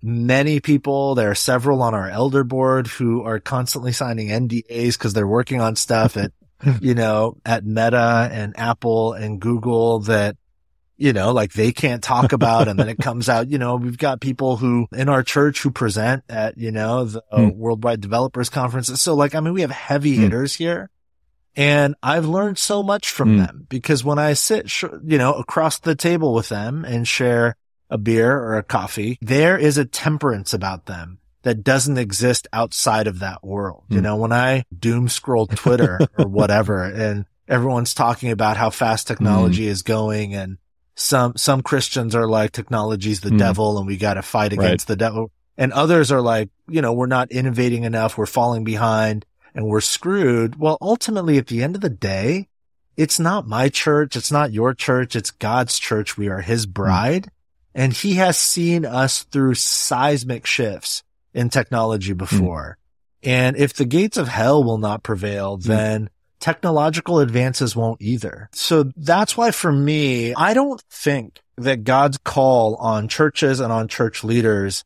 many people, there are several on our elder board who are constantly signing NDAs because they're working on stuff at (laughs) you know, at Meta and Apple and Google that, you know, like they can't talk about. and then it comes out, you know, we've got people who in our church who present at, you know, the mm. worldwide developers conferences. So like, I mean, we have heavy mm. hitters here. And I've learned so much from mm. them because when I sit, you know, across the table with them and share a beer or a coffee, there is a temperance about them that doesn't exist outside of that world. Mm. You hmm. know, when I doom scroll Twitter or (laughs) whatever and everyone's talking about how fast technology mm. is going and some, some Christians are like technology's the mm. devil and we got to fight against right. the devil. And others are like, you know, we're not innovating enough. We're falling behind and we're screwed. Well, ultimately at the end of the day, it's not my church. It's not your church. It's God's church. We are his bride and he has seen us through seismic shifts in technology hmm. before. Mm. And if the gates of hell will not prevail, hmm. then mm. technological advances won't either. So that's why for me, I don't think that God's call on churches and on church leaders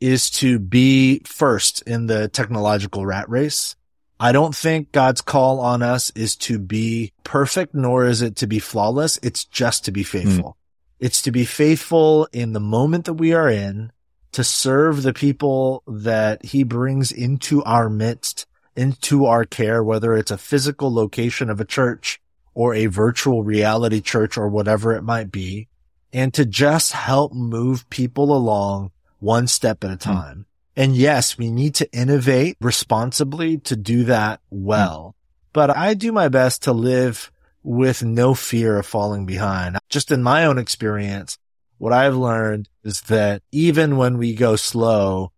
is to be first in the technological rat race. I don't think God's call on us is to be perfect, nor is it to be flawless. It's just to be hmm. faithful. Mm. It's to be faithful in the moment that we are in to serve the people that he brings into our midst, into our care, whether it's a physical location of a church or a virtual reality church or whatever it might be, and to just help move people along one step at a hmm. time. Mm. And yes, we need to innovate responsibly to do that well. But I do my best to live with no fear of falling behind. Just in my own experience, what I've learned is that even when we go slow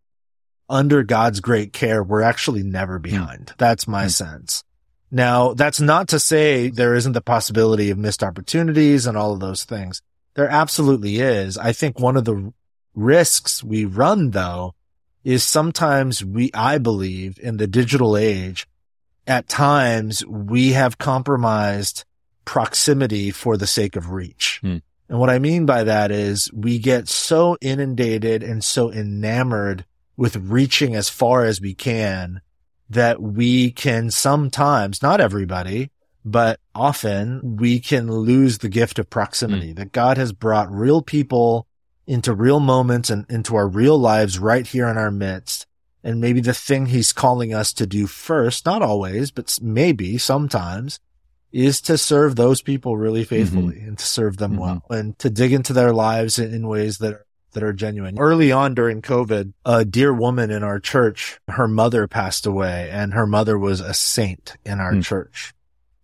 under God's great care, we're actually never hmm. behind. That's my mm. sense. Now, that's not to say there isn't the possibility of missed opportunities and all of those things. There absolutely is. I think one of the risks we run though is sometimes we, I believe in the digital age, at times we have compromised proximity for the sake of reach. Mm. And what I mean by that is we get so inundated and so enamored with reaching as far as we can that we can sometimes, not everybody, but often we can lose the gift of proximity mm. that God has brought real people into real moments and into our real lives right here in our midst. And maybe the thing he's calling us to do first, not always, but maybe sometimes is to serve those people really mm-hmm. faithfully mm-hmm. and to serve them mm-hmm. well and to dig into their lives in ways that are that are genuine. Early on during COVID, a dear woman in our church, her mother passed away and her mother was a saint in our mm. church.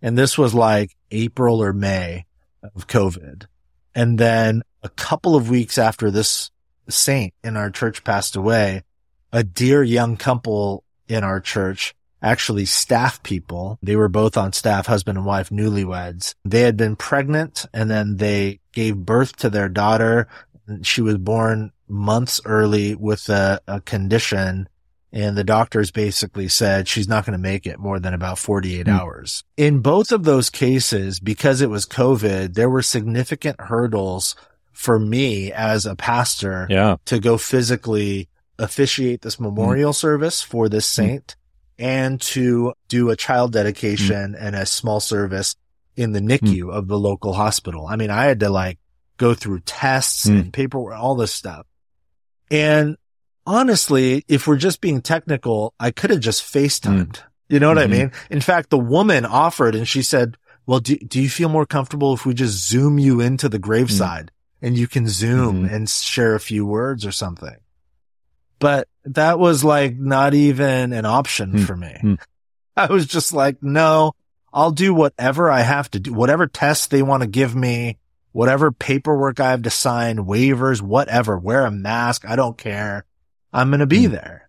And this was like April or May of COVID. And then a couple of weeks after this saint in our church passed away, a dear young couple in our church actually staff people. They were both on staff, husband and wife, newlyweds. They had been pregnant and then they gave birth to their daughter. She was born months early with a, a condition and the doctors basically said she's not going to make it more than about 48 mm. hours. In both of those cases, because it was COVID, there were significant hurdles for me as a pastor yeah. to go physically officiate this memorial mm. service for this hmm. saint and to do a child dedication mm-hmm. and a small service in the NICU mm-hmm. of the local hospital. I mean, I had to like go through tests mm-hmm. and paperwork, all this stuff. And honestly, if we're just being technical, I could have just FaceTimed. Mm. You know what I mm-hmm. mean? In fact, the woman offered and she said, well, do, do you feel more comfortable if we just zoom you into the graveside mm. And you can zoom mm-hmm. and share a few words or something? but that was like not even an option mm. for me. Mm. (laughs) I was just like, no, I'll do whatever I have to do, whatever tests they want to give me, whatever paperwork I have to sign, waivers, whatever, wear a mask. I don't care. I'm going to be mm. there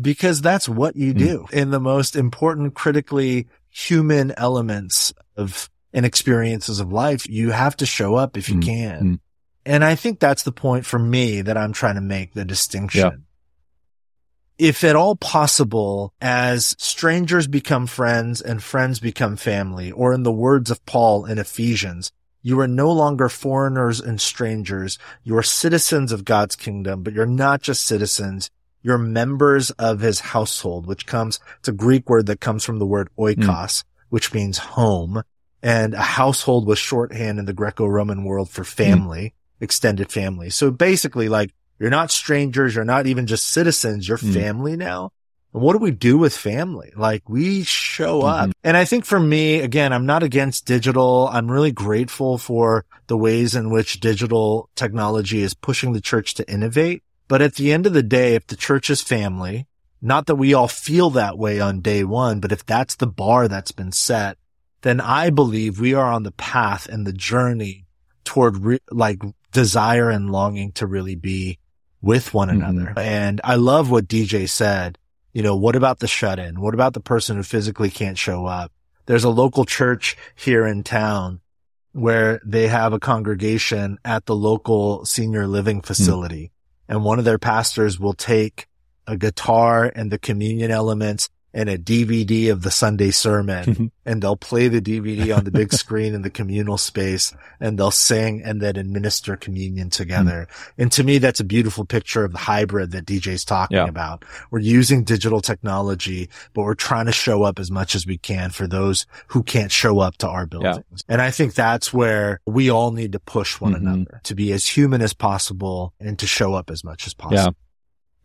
because that's what you hmm. do in the most important, critically human elements of and experiences of life. You have to show up if you hmm. can. And I think that's the point for me that I'm trying to make the distinction. Yeah if at all possible, as strangers become friends and friends become family, or in the words of Paul in Ephesians, you are no longer foreigners and strangers. You are citizens of God's kingdom, but you're not just citizens. You're members of his household, which comes, it's a Greek word that comes from the word oikos, mm. which means home. And a household was shorthand in the Greco-Roman world for family, mm. Extended family. So basically like you're not strangers. You're not even just citizens. You're mm. family now. And what do we do with family? Like we show mm-hmm. up. And I think for me, again, I'm not against digital. I'm really grateful for the ways in which digital technology is pushing the church to innovate. But at the end of the day, if the church is family, not that we all feel that way on day one, but if that's the bar that's been set, then I believe we are on the path and the journey toward re- like desire and longing to really be with one mm-hmm. another. Mm-hmm. And I love what DJ said. You know, what about the shut in? What about the person who physically can't show up? There's a local church here in town where they have a congregation at the local senior living mm. facility. Mm-hmm. And one of their pastors will take a guitar and the communion elements and a DVD of the Sunday sermon (laughs) and they'll play the DVD on the big (laughs) screen in the communal space and they'll sing and then administer communion together. Mm-hmm. And to me, that's a beautiful picture of the hybrid that DJ's talking yeah. about. We're using digital technology, but we're trying to show up as much as we can for those who can't show up to our buildings. Yeah. And I think that's where we all need to push one mm-hmm. another to be as human as possible and to show up as much as possible. Yeah.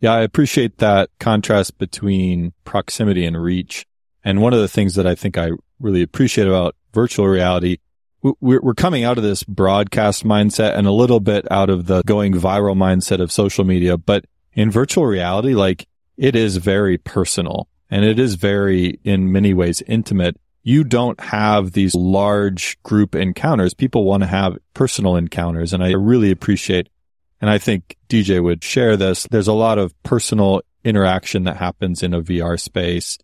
Yeah, I appreciate that contrast between proximity and reach. And one of the things that I think I really appreciate about virtual reality, we're, coming out of this broadcast mindset and a little bit out of the going viral mindset of social media. But in virtual reality, like it is very personal and it is very, in many ways, intimate. You don't have these large group encounters. People want to have personal encounters. And I really appreciate and I think DJ would share this. There's a lot of personal interaction that happens in a VR space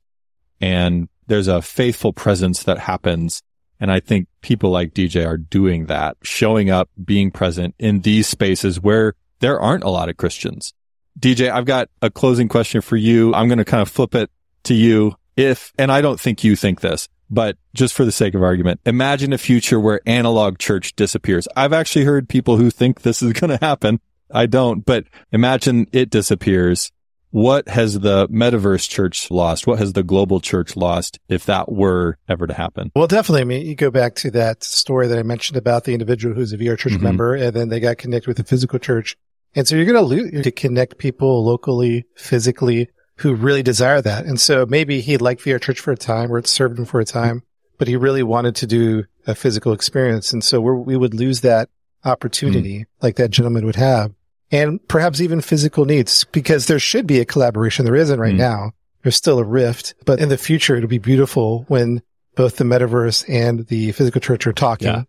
and there's a faithful presence that happens. And I think people like DJ are doing that, showing up, being present in these spaces where there aren't a lot of Christians. DJ, I've got a closing question for you. I'm going to kind of flip it to you. If, and I don't think you think this, but just for the sake of argument, imagine a future where analog church disappears. I've actually heard people who think this is (laughs) going to happen. I don't, but imagine it disappears. What has the metaverse church lost? What has the global church lost if that were ever to happen? Well, definitely. I mean, you go back to that story that I mentioned about the individual who's a VR church mm-hmm. member and then they got connected with the physical church. And so you're going to lose to connect people locally, physically who really desire that. And so maybe he liked VR Church for a time or it served him for a time, but he really wanted to do a physical experience. And so we would lose that opportunity mm. like that gentleman would have and perhaps even physical needs because there should be a collaboration. There isn't right mm. now. There's still a rift, but in the future, it'll be beautiful when both the metaverse and the physical church are talking yeah.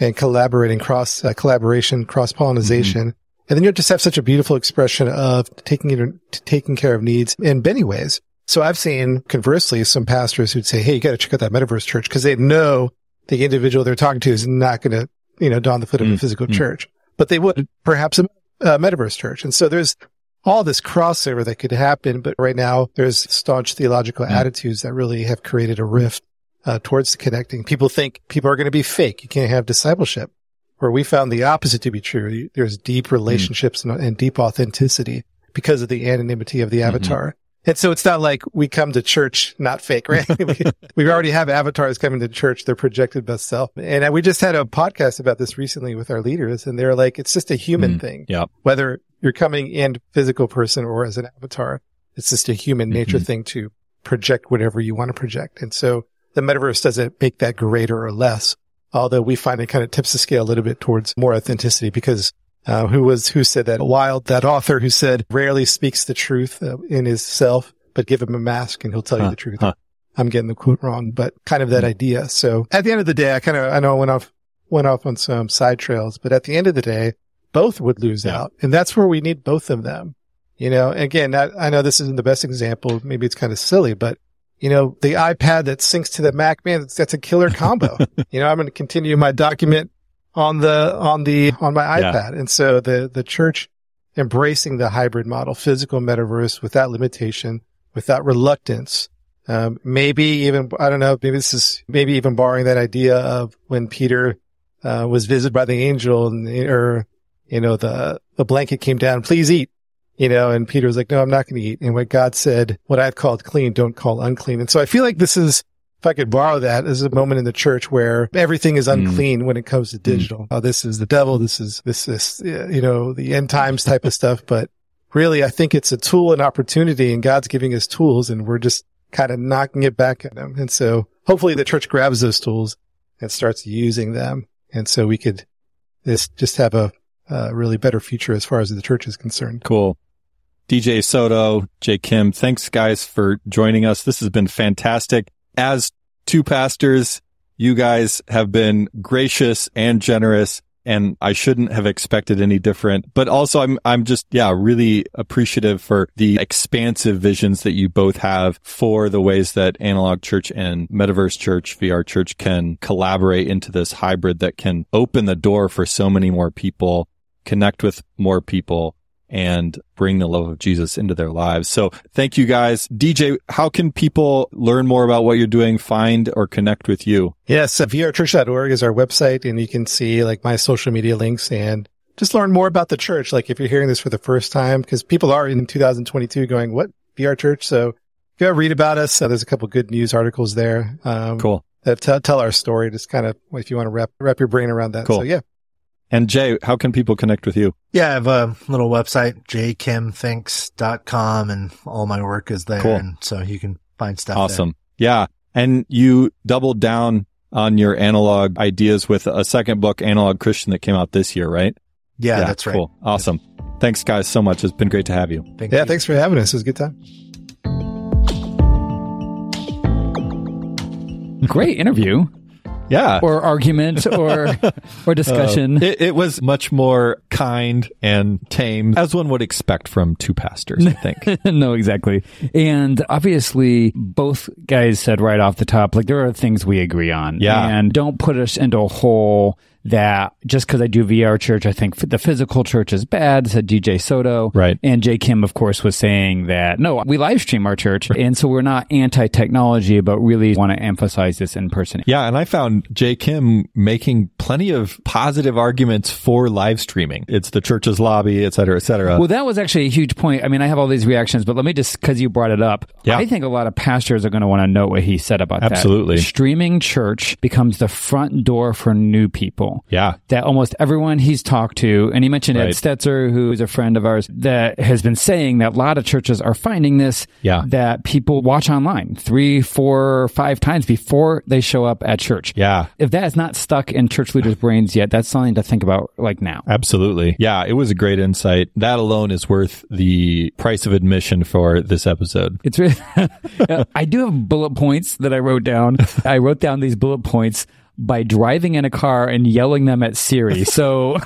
and collaborating cross uh, collaboration, cross pollination. Mm-hmm. And then you'll just have such a beautiful expression of taking it, taking care of needs in many ways. So I've seen conversely some pastors who'd say, Hey, you got to check out that metaverse church because they know the individual they're talking to is not going to, you know, don the foot of mm-hmm. a physical mm-hmm. church, but they would perhaps a, a metaverse church. And so there's all this crossover that could happen. But right now there's staunch theological mm-hmm. attitudes that really have created a rift uh, towards connecting. People think people are going to be fake. You can't have discipleship where we found the opposite to be true. There's deep hmm. relationships mm. and, and, deep authenticity because of the anonymity of the mm-hmm. avatar. Mm-hmm. And so it's not like we come to church not fake, right? (laughs) we already have avatars coming to church, their projected best self. And we just had a podcast about this recently with our leaders and they're like, it's just a human mm, thing. Yeah. Whether you're coming in physical person or as an avatar, it's just a human nature mm-hmm. thing to project whatever you want to project. And so the metaverse doesn't make that greater or less. Although we find it kind of tips the scale a little bit towards more authenticity because uh, who was who said that Wilde, that author who said rarely speaks the truth uh, in his self, but give him a mask and he'll tell huh, you the truth. Huh. I'm getting the quote wrong, but kind of that mm-hmm. idea. So at the end of the day, I kind of I know I went off went off on some side trails, but at the end of the day, both would lose yeah. out, and that's where we need both of them. You know, again, I, I know this isn't the best example. Maybe it's kind of silly, but you know, the iPad that syncs to the Mac, man, that's, that's a killer combo. (laughs) you know, I'm going to continue my document on the, on the, on my iPad. Yeah. And so the, the church embracing the hybrid model, physical metaverse without limitation, without reluctance. Um, maybe even, I don't know, maybe this is, maybe even borrowing that idea of when Peter, uh, was visited by the angel and, or, you know, the, the blanket came down, please eat you know, and Peter was like, no, I'm not going to eat. And what God said, what I've called clean, don't call unclean. And so I feel like this is, if I could borrow that as a moment in the church where everything is hmm. unclean mm. when it comes to hmm. digital. Mm. Oh, this is the devil. This is, this is, you know, the end times type of stuff. But really, I think it's a tool and opportunity and God's giving us tools and we're just kind of knocking it back at him. And so hopefully the church grabs those tools and starts using them. And so we could just, just have a, really better future as far as the church is concerned. Cool. DJ Soto, Jay Kim, thanks guys for joining us. This has been fantastic. As two pastors, you guys have been gracious and generous and I shouldn't have expected any different. But also I'm I'm just yeah, really appreciative for the expansive visions that you both have for the ways that analog church and metaverse church, VR church can collaborate into this hybrid that can open the door for so many more people, connect with more people and bring the love of Jesus into their lives. So thank you guys. DJ, how can people learn more about what you're doing, find or connect with you? Yes, vrchurch.org is our website and you can see like my social media links and just learn more about the church. Like if you're hearing this for the first time, because people are in 2022 going, what VR church? So go read about us. Uh, there's a couple good news articles there. Um, cool. That t- tell our story. Just kind of if you want to wrap, wrap your brain around that. Cool. So yeah. And Jay, how can people connect with you? Yeah, I have a little website, jkimthinks.com and all my work is there. Cool. And so you can find stuff. Awesome. There. Yeah. And you doubled down on your analog ideas with a second book, Analog Christian, that came out this year, right? Yeah, yeah that's right. Cool. Awesome. Thanks guys so much. It's been great to have you. Thank yeah. You. Thanks for having us. It was a good time. Great interview yeah, or argument or (laughs) or discussion. Uh, it, it, was much more kind and tame, as one would expect from two pastors. I think. (laughs) no, exactly. And obviously, both guys said right off the top, like there are things we agree on. Yeah, and don't put us into a hole that just because I do VR church, I think the physical church is bad, said DJ Soto. Right. And Jay Kim, of course, was saying that no, we live stream our church. And so we're not anti technology, but really want to emphasize this in person. Yeah. And I found Jay Kim making plenty of positive arguments for live streaming. It's the church's lobby, et cetera, et cetera. Well, that was actually a huge point. I mean, I have all these reactions, but let me just, because you brought it up, yeah. I think a lot of pastors are going to want to know what he said about Absolutely. that. Streaming church becomes the front door for new people. People. Yeah. That almost everyone he's talked to, and he mentioned right. Ed Stetzer, who is a friend of ours, that has been saying that a lot of churches are finding this. Yeah. That people watch online three, four, five times before they show up at church. Yeah. If that is not stuck in church leaders' brains yet, that's something to think about like now. Absolutely. Yeah. It was a great insight. That alone is worth the price of admission for this episode. It's really, (laughs) I do have bullet points that I wrote down. (laughs) I wrote down these bullet points by driving in a car and yelling them at Siri. (laughs) So.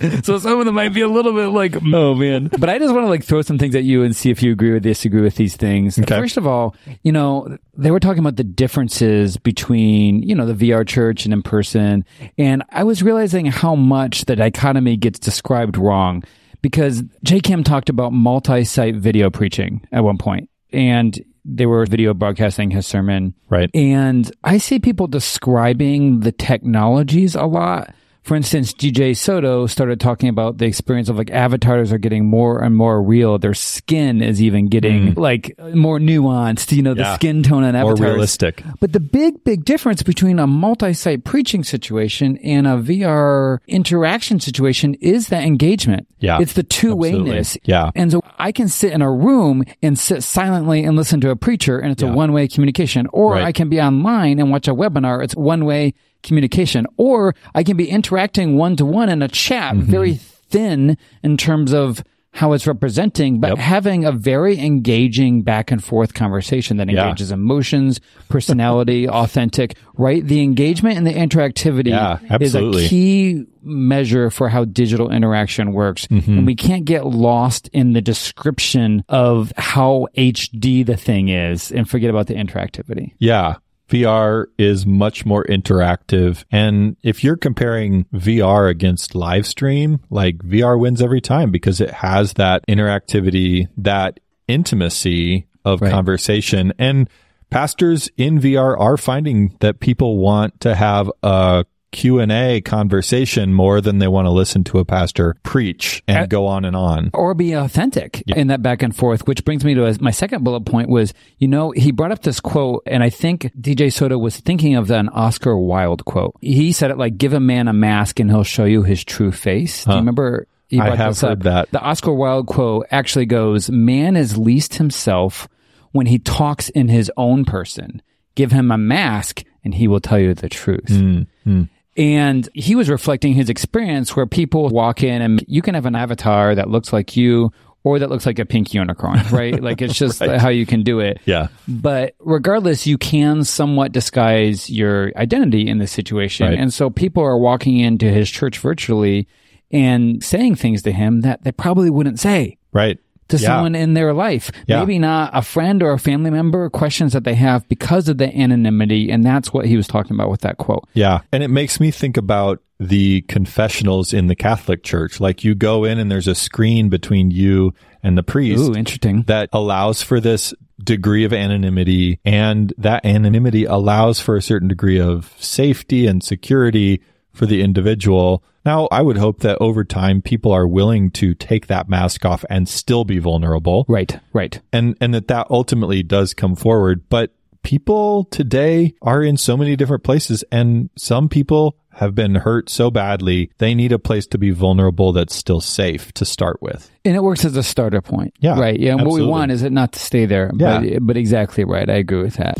(laughs) so some of them might be a little bit like, oh man. But I just want to like throw some things at you and see if you agree or disagree with these things. Okay. First of all, you know, they were talking about the differences between, you know, the VR church and in person. And I was realizing how much the dichotomy gets described wrong because Jay Kim talked about multi-site video preaching at one point. And they were video broadcasting his sermon. Right. And I see people describing the technologies a lot for instance, DJ Soto started talking about the experience of like avatars are getting more and more real. Their skin is even getting mm. like more nuanced, you know, the skin tone and avatars. More realistic. But the big, big difference between a multi-site preaching situation and a VR interaction situation is that engagement. Yeah. It's the two-wayness. Yeah. And so I can sit in a room and sit silently and listen to a preacher and it's yeah. a one-way communication. Or right. I can be online and watch a webinar. It's one-way communication. Or I can be interacting one to one in a chat, mm-hmm. very thin in terms of how it's representing, but yep. having a very engaging back and forth conversation that engages yeah. emotions, personality, (laughs) authentic, right? The engagement and the interactivity yeah, is a key measure for how digital interaction works. Mm-hmm. And we can't get lost in the description of how HD the thing is and forget about the interactivity. Yeah. VR is much more interactive. And if you're comparing VR against live stream, like VR wins every time because it has that interactivity, that intimacy of right. conversation. And pastors in VR are finding that people want to have a Q&A conversation more than they want to listen to a pastor preach and go on and on. Or be authentic yeah. in that back and forth, which brings me to a, my second bullet point was, you know, he brought up this quote and I think DJ Soto was thinking of an Oscar Wilde quote. He said it like, give a man a mask and he'll show you his true face. Huh. Do you remember? I have heard up? that. The Oscar Wilde quote actually goes, man is least himself when he talks in his own person. Give him a mask and he will tell you the truth. Mm, mm. And he was reflecting his experience where people walk in and you can have an avatar that looks like you or that looks like a pink unicorn, (laughs) right? like it's just right. how you can do it. Yeah. But regardless, you can somewhat disguise your identity in this situation. Right. And so people are walking into his church virtually and saying things to him that they probably wouldn't say. Right to yeah. someone in their life. Yeah. Maybe not a friend or a family member, questions that they have because of the anonymity. And that's what he was talking about with that quote. Yeah. And it makes me think about the confessionals in the Catholic Church. Like you go in and there's a screen between you and the priest. Ooh, interesting. That allows for this degree of anonymity and that anonymity allows for a certain degree of safety and security for the individual. Now, I would hope that over time people are willing to take that mask off and still be vulnerable. Right, right. And and that that ultimately does come forward, but people today are in so many different places and some people have been hurt so badly, they need a place to be vulnerable that's still safe to start with. And it works as a starter point. Yeah. Right. Yeah. And what we want is it not to stay there. Yeah. But, but exactly right. I agree with that.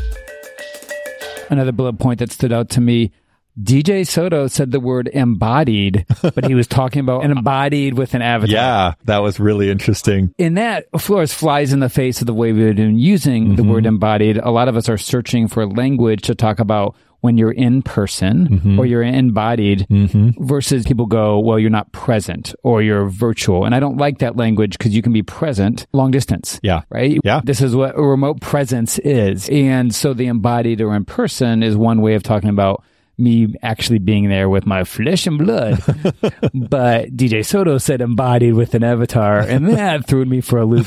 Another bullet point that stood out to me DJ Soto said the word embodied, (laughs) but he was talking about an embodied with an avatar. Yeah, that was really interesting. In that, of course, flies in the face of the way we've been using mm-hmm. the word embodied. A lot of us are searching for language to talk about when you're in person mm-hmm. or you're embodied mm-hmm. versus people go, well, you're not present or you're virtual. And I don't like that language because you can be present long distance. Yeah. Right. Yeah. This is what a remote presence is. And so the embodied or in person is one way of talking about me actually being there with my flesh and blood. (laughs) but DJ Soto said embodied with an avatar, and that (laughs) threw me for a loop.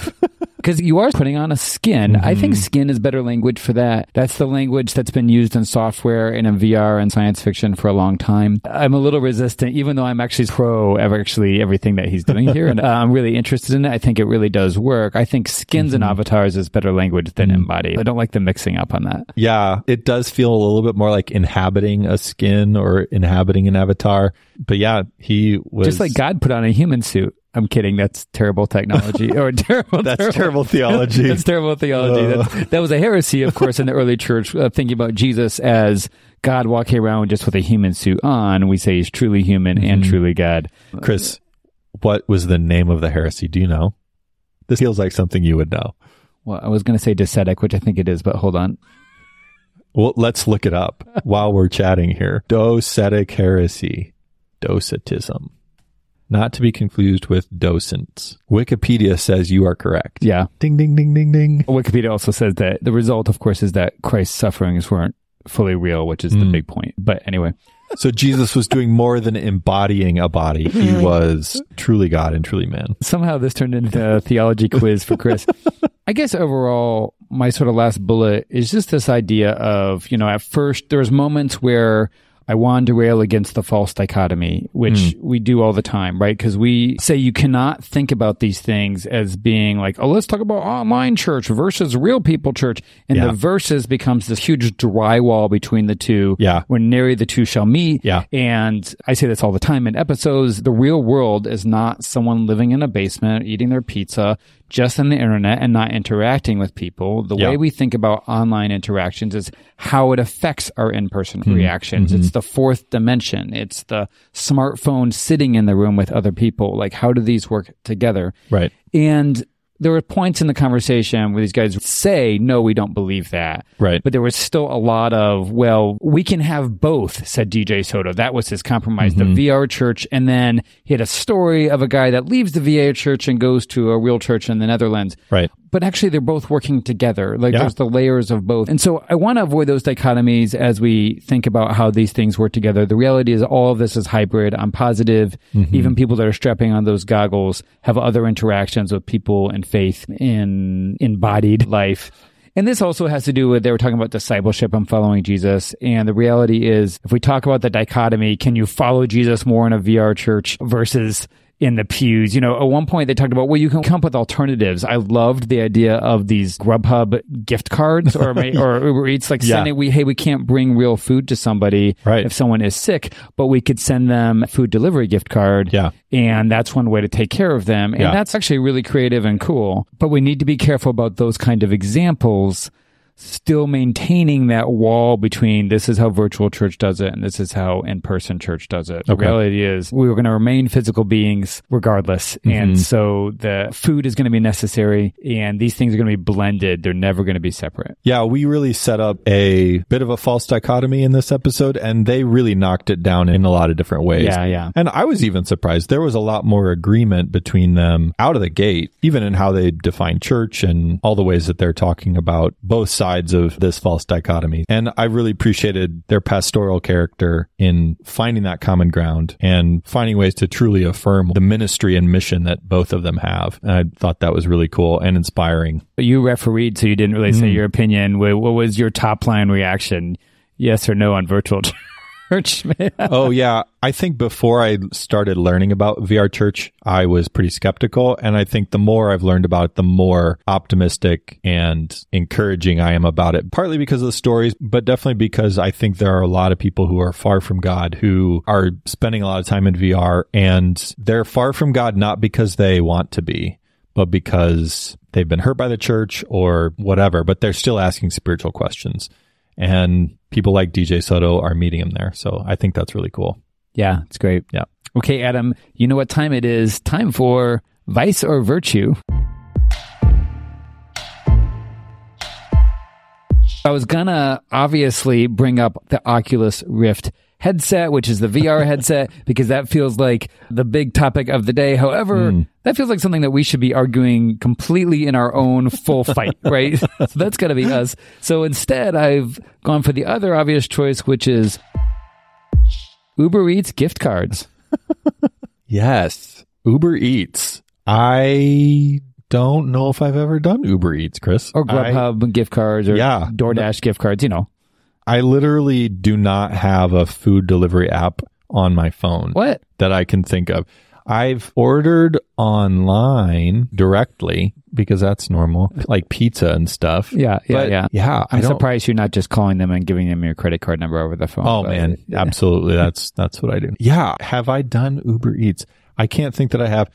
because you are putting on a skin. Mm-hmm. I think mm-hmm. skin is better language for that. That's the language that's been used in software and in VR and science fiction for a long time. I'm a little resistant, even though I'm actually pro of actually everything that he's doing here. and uh, I'm really interested in it. I think it really does work. I think skins mm-hmm. and avatars is better language than mm-hmm. embody. I don't like the mixing up on that. Yeah, it does feel a little bit more like inhabiting a skin or inhabiting an avatar. But yeah, he was just like God put on a human suit. I'm kidding. That's terrible technology or (laughs) terrible. that's terrible, terrible theology. (laughs) that's terrible theology. Uh. That was a heresy, of course, in the early church, uh, thinking about Jesus as God walking around just with a human suit on. We say he's truly human mm-hmm. and truly God. Chris, what was the name of the heresy? Do you know? This feels like something you would know. Well, I was going to say docetic, which I think it is, but hold on. Well, let's look it up (laughs) while we're chatting here. Docetic heresy, docetism. Not to be confused with docents. Wikipedia says you are correct. Yeah. Ding, ding, ding, ding, ding. Wikipedia also says that the result, of course, is that Christ's sufferings weren't fully real, which is mm. the big point. But anyway. So Jesus was doing more than embodying a body. He was truly God and truly man. Somehow this turned into a theology quiz for Chris. (laughs) I guess overall, my sort of last bullet is just this idea of, you know, at first there was moments where I want to rail against the false dichotomy, which mm. we do all the time, right? Because we say you cannot think about these things as being like, oh, let's talk about online church versus real people church. And yeah. the versus becomes this huge drywall between the two. Yeah. When nary the two shall meet. Yeah. And I say this all the time in episodes. The real world is not someone living in a basement eating their pizza just on the internet and not interacting with people. The yeah. way we think about online interactions is how it affects our in-person mm-hmm. reactions. Mm-hmm. It's the fourth dimension. It's the smartphone sitting in the room with other people. Like, how do these work together? Right. And there were points in the conversation where these guys say, no, we don't believe that. Right. But there was still a lot of, well, we can have both, said DJ Soto. That was his compromise, mm-hmm. the VR church. And then he had a story of a guy that leaves the VR church and goes to a real church in the Netherlands. Right but actually they're both working together. Like yeah. there's the layers of both. And so I want to avoid those dichotomies as we think about how these things work together. The reality is all of this is hybrid. I'm positive mm-hmm. even people that are strapping on those goggles have other interactions with people and faith in embodied life. And this also has to do with they were talking about discipleship and following Jesus. And the reality is, if we talk about the dichotomy, can you follow Jesus more in a VR church versus in the pews. You know, at one point they talked about, well, you can come up with alternatives. I loved the idea of these Grubhub gift cards or, (laughs) or Uber Eats, like yeah. sending, we, hey, we can't bring real food to somebody right. if someone is sick, but we could send them a food delivery gift card. Yeah. And that's one way to take care of them. And yeah. that's actually really creative and cool. But we need to be careful about those kind of examples still maintaining that wall between this is how virtual church does it and this is how in-person church does it. The reality is we are going to remain physical beings regardless. Mm-hmm. And so the food is going to be necessary and these things are going to be blended. They're never going to be separate. Yeah, we really set up a bit of a false dichotomy in this episode and they really knocked it down in a lot of different ways. Yeah, yeah. And I was even surprised. There was a lot more agreement between them out of the gate, even in how they define church and all the ways that they're talking about both sides sides of this false dichotomy. And I really appreciated their pastoral character in finding that common ground and finding ways to truly affirm the ministry and mission that both of them have. And I thought that was really cool and inspiring. You refereed, so you didn't really say mm. your opinion. What was your top line reaction? Yes or no on virtual (laughs) church, (laughs) oh yeah, I think before I started learning about VR church, I was pretty skeptical, and I think the more I've learned about it, the more optimistic and encouraging I am about it. Partly because of the stories, but definitely because I think there are a lot of people who are far from God who are spending a lot of time in VR, and they're far from God not because they want to be, but because they've been hurt by the church or whatever, but they're still asking spiritual questions. And people like DJ Soto are meeting him there. So I think that's really cool. Yeah, it's great. Yeah. Okay, Adam, you know what time it is? Time for Vice or Virtue. I was gonna obviously bring up the Oculus Rift headset, which is the VR headset, (laughs) because that feels like the big topic of the day. However, mm. that feels like something that we should be arguing completely in our own full fight, (laughs) right? (laughs) so that's got to be us. So instead, I've gone for the other obvious choice, which is Uber Eats gift cards. yes. Uber Eats. I don't know if I've ever done Uber Eats, Chris. Or Grubhub I, gift cards or yeah, DoorDash gift cards, you know. I literally do not have a food delivery app on my phone. What? That I can think of. I've ordered online directly because that's normal, like pizza and stuff. Yeah, yeah, but, yeah. Yeah, I'm surprised you're not just calling them and giving them your credit card number over the phone. Oh man, yeah. absolutely. That's that's what I do. Yeah, have I done Uber Eats? I can't think that I have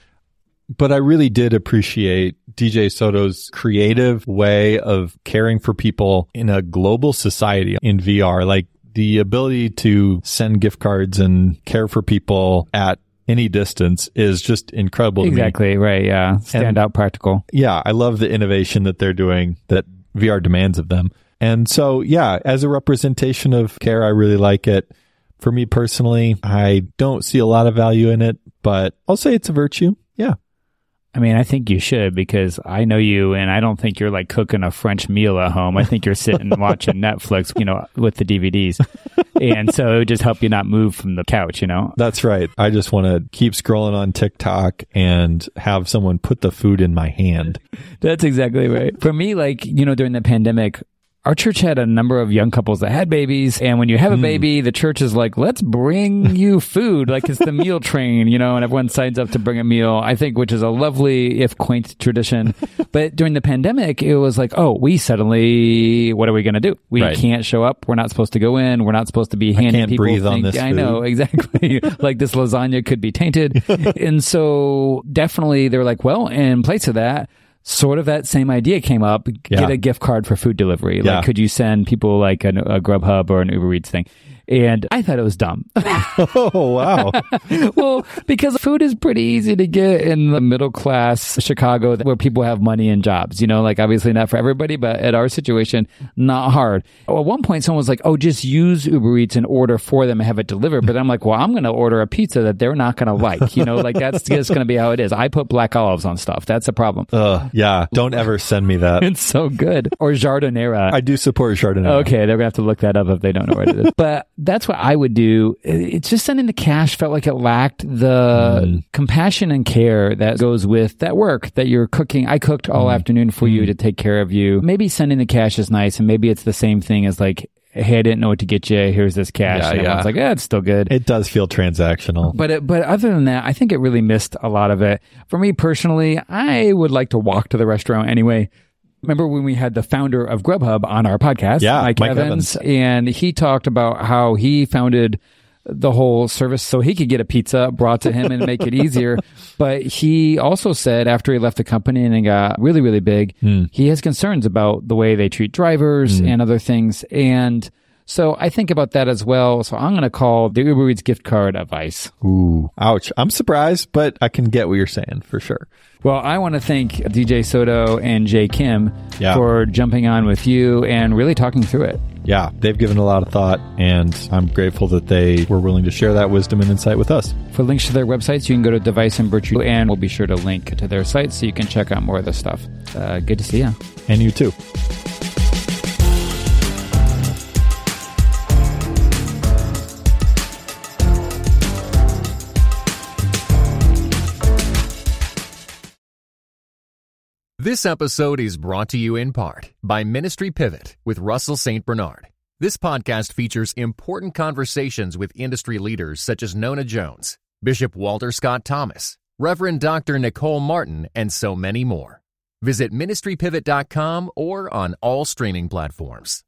but I really did appreciate DJ Soto's creative way of caring for people in a global society in VR. Like the ability to send gift cards and care for people at any distance is just incredible. Exactly. Right. Yeah. Stand and, out practical. Yeah. I love the innovation that they're doing that VR demands of them. And so, yeah, as a representation of care, I really like it. For me personally, I don't see a lot of value in it, but I'll say it's a virtue. Yeah. I mean, I think you should because I know you and I don't think you're like cooking a French meal at home. I think you're sitting (laughs) watching Netflix, you know, with the DVDs. and so it would just help you not move from the couch, you know? That's right. I just want to keep scrolling on TikTok and have someone put the food in my hand. (laughs) That's exactly right. For me, like, you know, during the pandemic, our church had a number of young couples that had babies. And when you have a mm. baby, the church is like, let's bring (laughs) you food. like it's the meal train, you know, and everyone signs up to bring a meal, I think, which is a lovely, if quaint tradition. (laughs) but during the pandemic, it was like, oh, we suddenly, what are we going to do? We right. can't show up. We're not supposed to go in. We're not supposed to be handing people breathe on this I know, exactly. (laughs) like this lasagna could be tainted. and so definitely they were like, well, in place of that, sort of that same idea came up. Yeah. Get a gift card for food delivery. Like, could you send people like an, a Grubhub or an Uber Eats thing? And I thought it was dumb. (laughs) oh, wow. (laughs) well, because food is pretty easy to get in the middle class Chicago where people have money and jobs. You know, like obviously not for everybody, but at our situation, not hard. At one point, someone was like, oh, just use Uber Eats and order for them and have it delivered. But I'm like, well, I'm going to order a pizza that they're not going to like. You know, like that's just going to be how it is. I put black olives on stuff. That's a problem. Uh, yeah. Don't ever send me that. (laughs) it's so good. Or Giardiniera. I do support Giardiniera. Okay. They're going to have to look that up if they don't know what it is. But that's what I would do. It's just sending the cash felt like it lacked the mm. compassion and care that goes with that work that you're cooking. I cooked all mm. afternoon for mm. you to take care of you. Maybe sending the cash is nice, and maybe it's the same thing as like, hey, I didn't know what to get you. Here's this cash. Yeah, and yeah. like, yeah, it's still good. It does feel transactional. But it, but other than that, I think it really missed a lot of it. For me personally, I would like to walk to the restaurant anyway. Remember when we had the founder of Grubhub on our podcast, yeah, Mike, Mike Evans, Evans, and he talked about how he founded the whole service so he could get a pizza brought to him and make it (laughs) easier. But he also said after he left the company and it got really, really big, mm. he has concerns about the way they treat drivers mm. and other things. And so I think about that as well. So I'm going to call the Uber Eats gift card a vice. Ooh, ouch. I'm surprised, but I can get what you're saying for sure. Well, I want to thank DJ Soto and Jay Kim yeah. for jumping on with you and really talking through it. Yeah, they've given a lot of thought, and I'm grateful that they were willing to share that wisdom and insight with us. For links to their websites, you can go to Device and Virtue, and we'll be sure to link to their site so you can check out more of the stuff. Uh, good to see you. And you too. This episode is brought to you in part by Ministry Pivot with Russell St. Bernard. This podcast features important conversations with industry leaders such as Nona Jones, Bishop Walter Scott Thomas, Reverend Dr. Nicole Martin, and so many more. Visit ministrypivot.com or on all streaming platforms.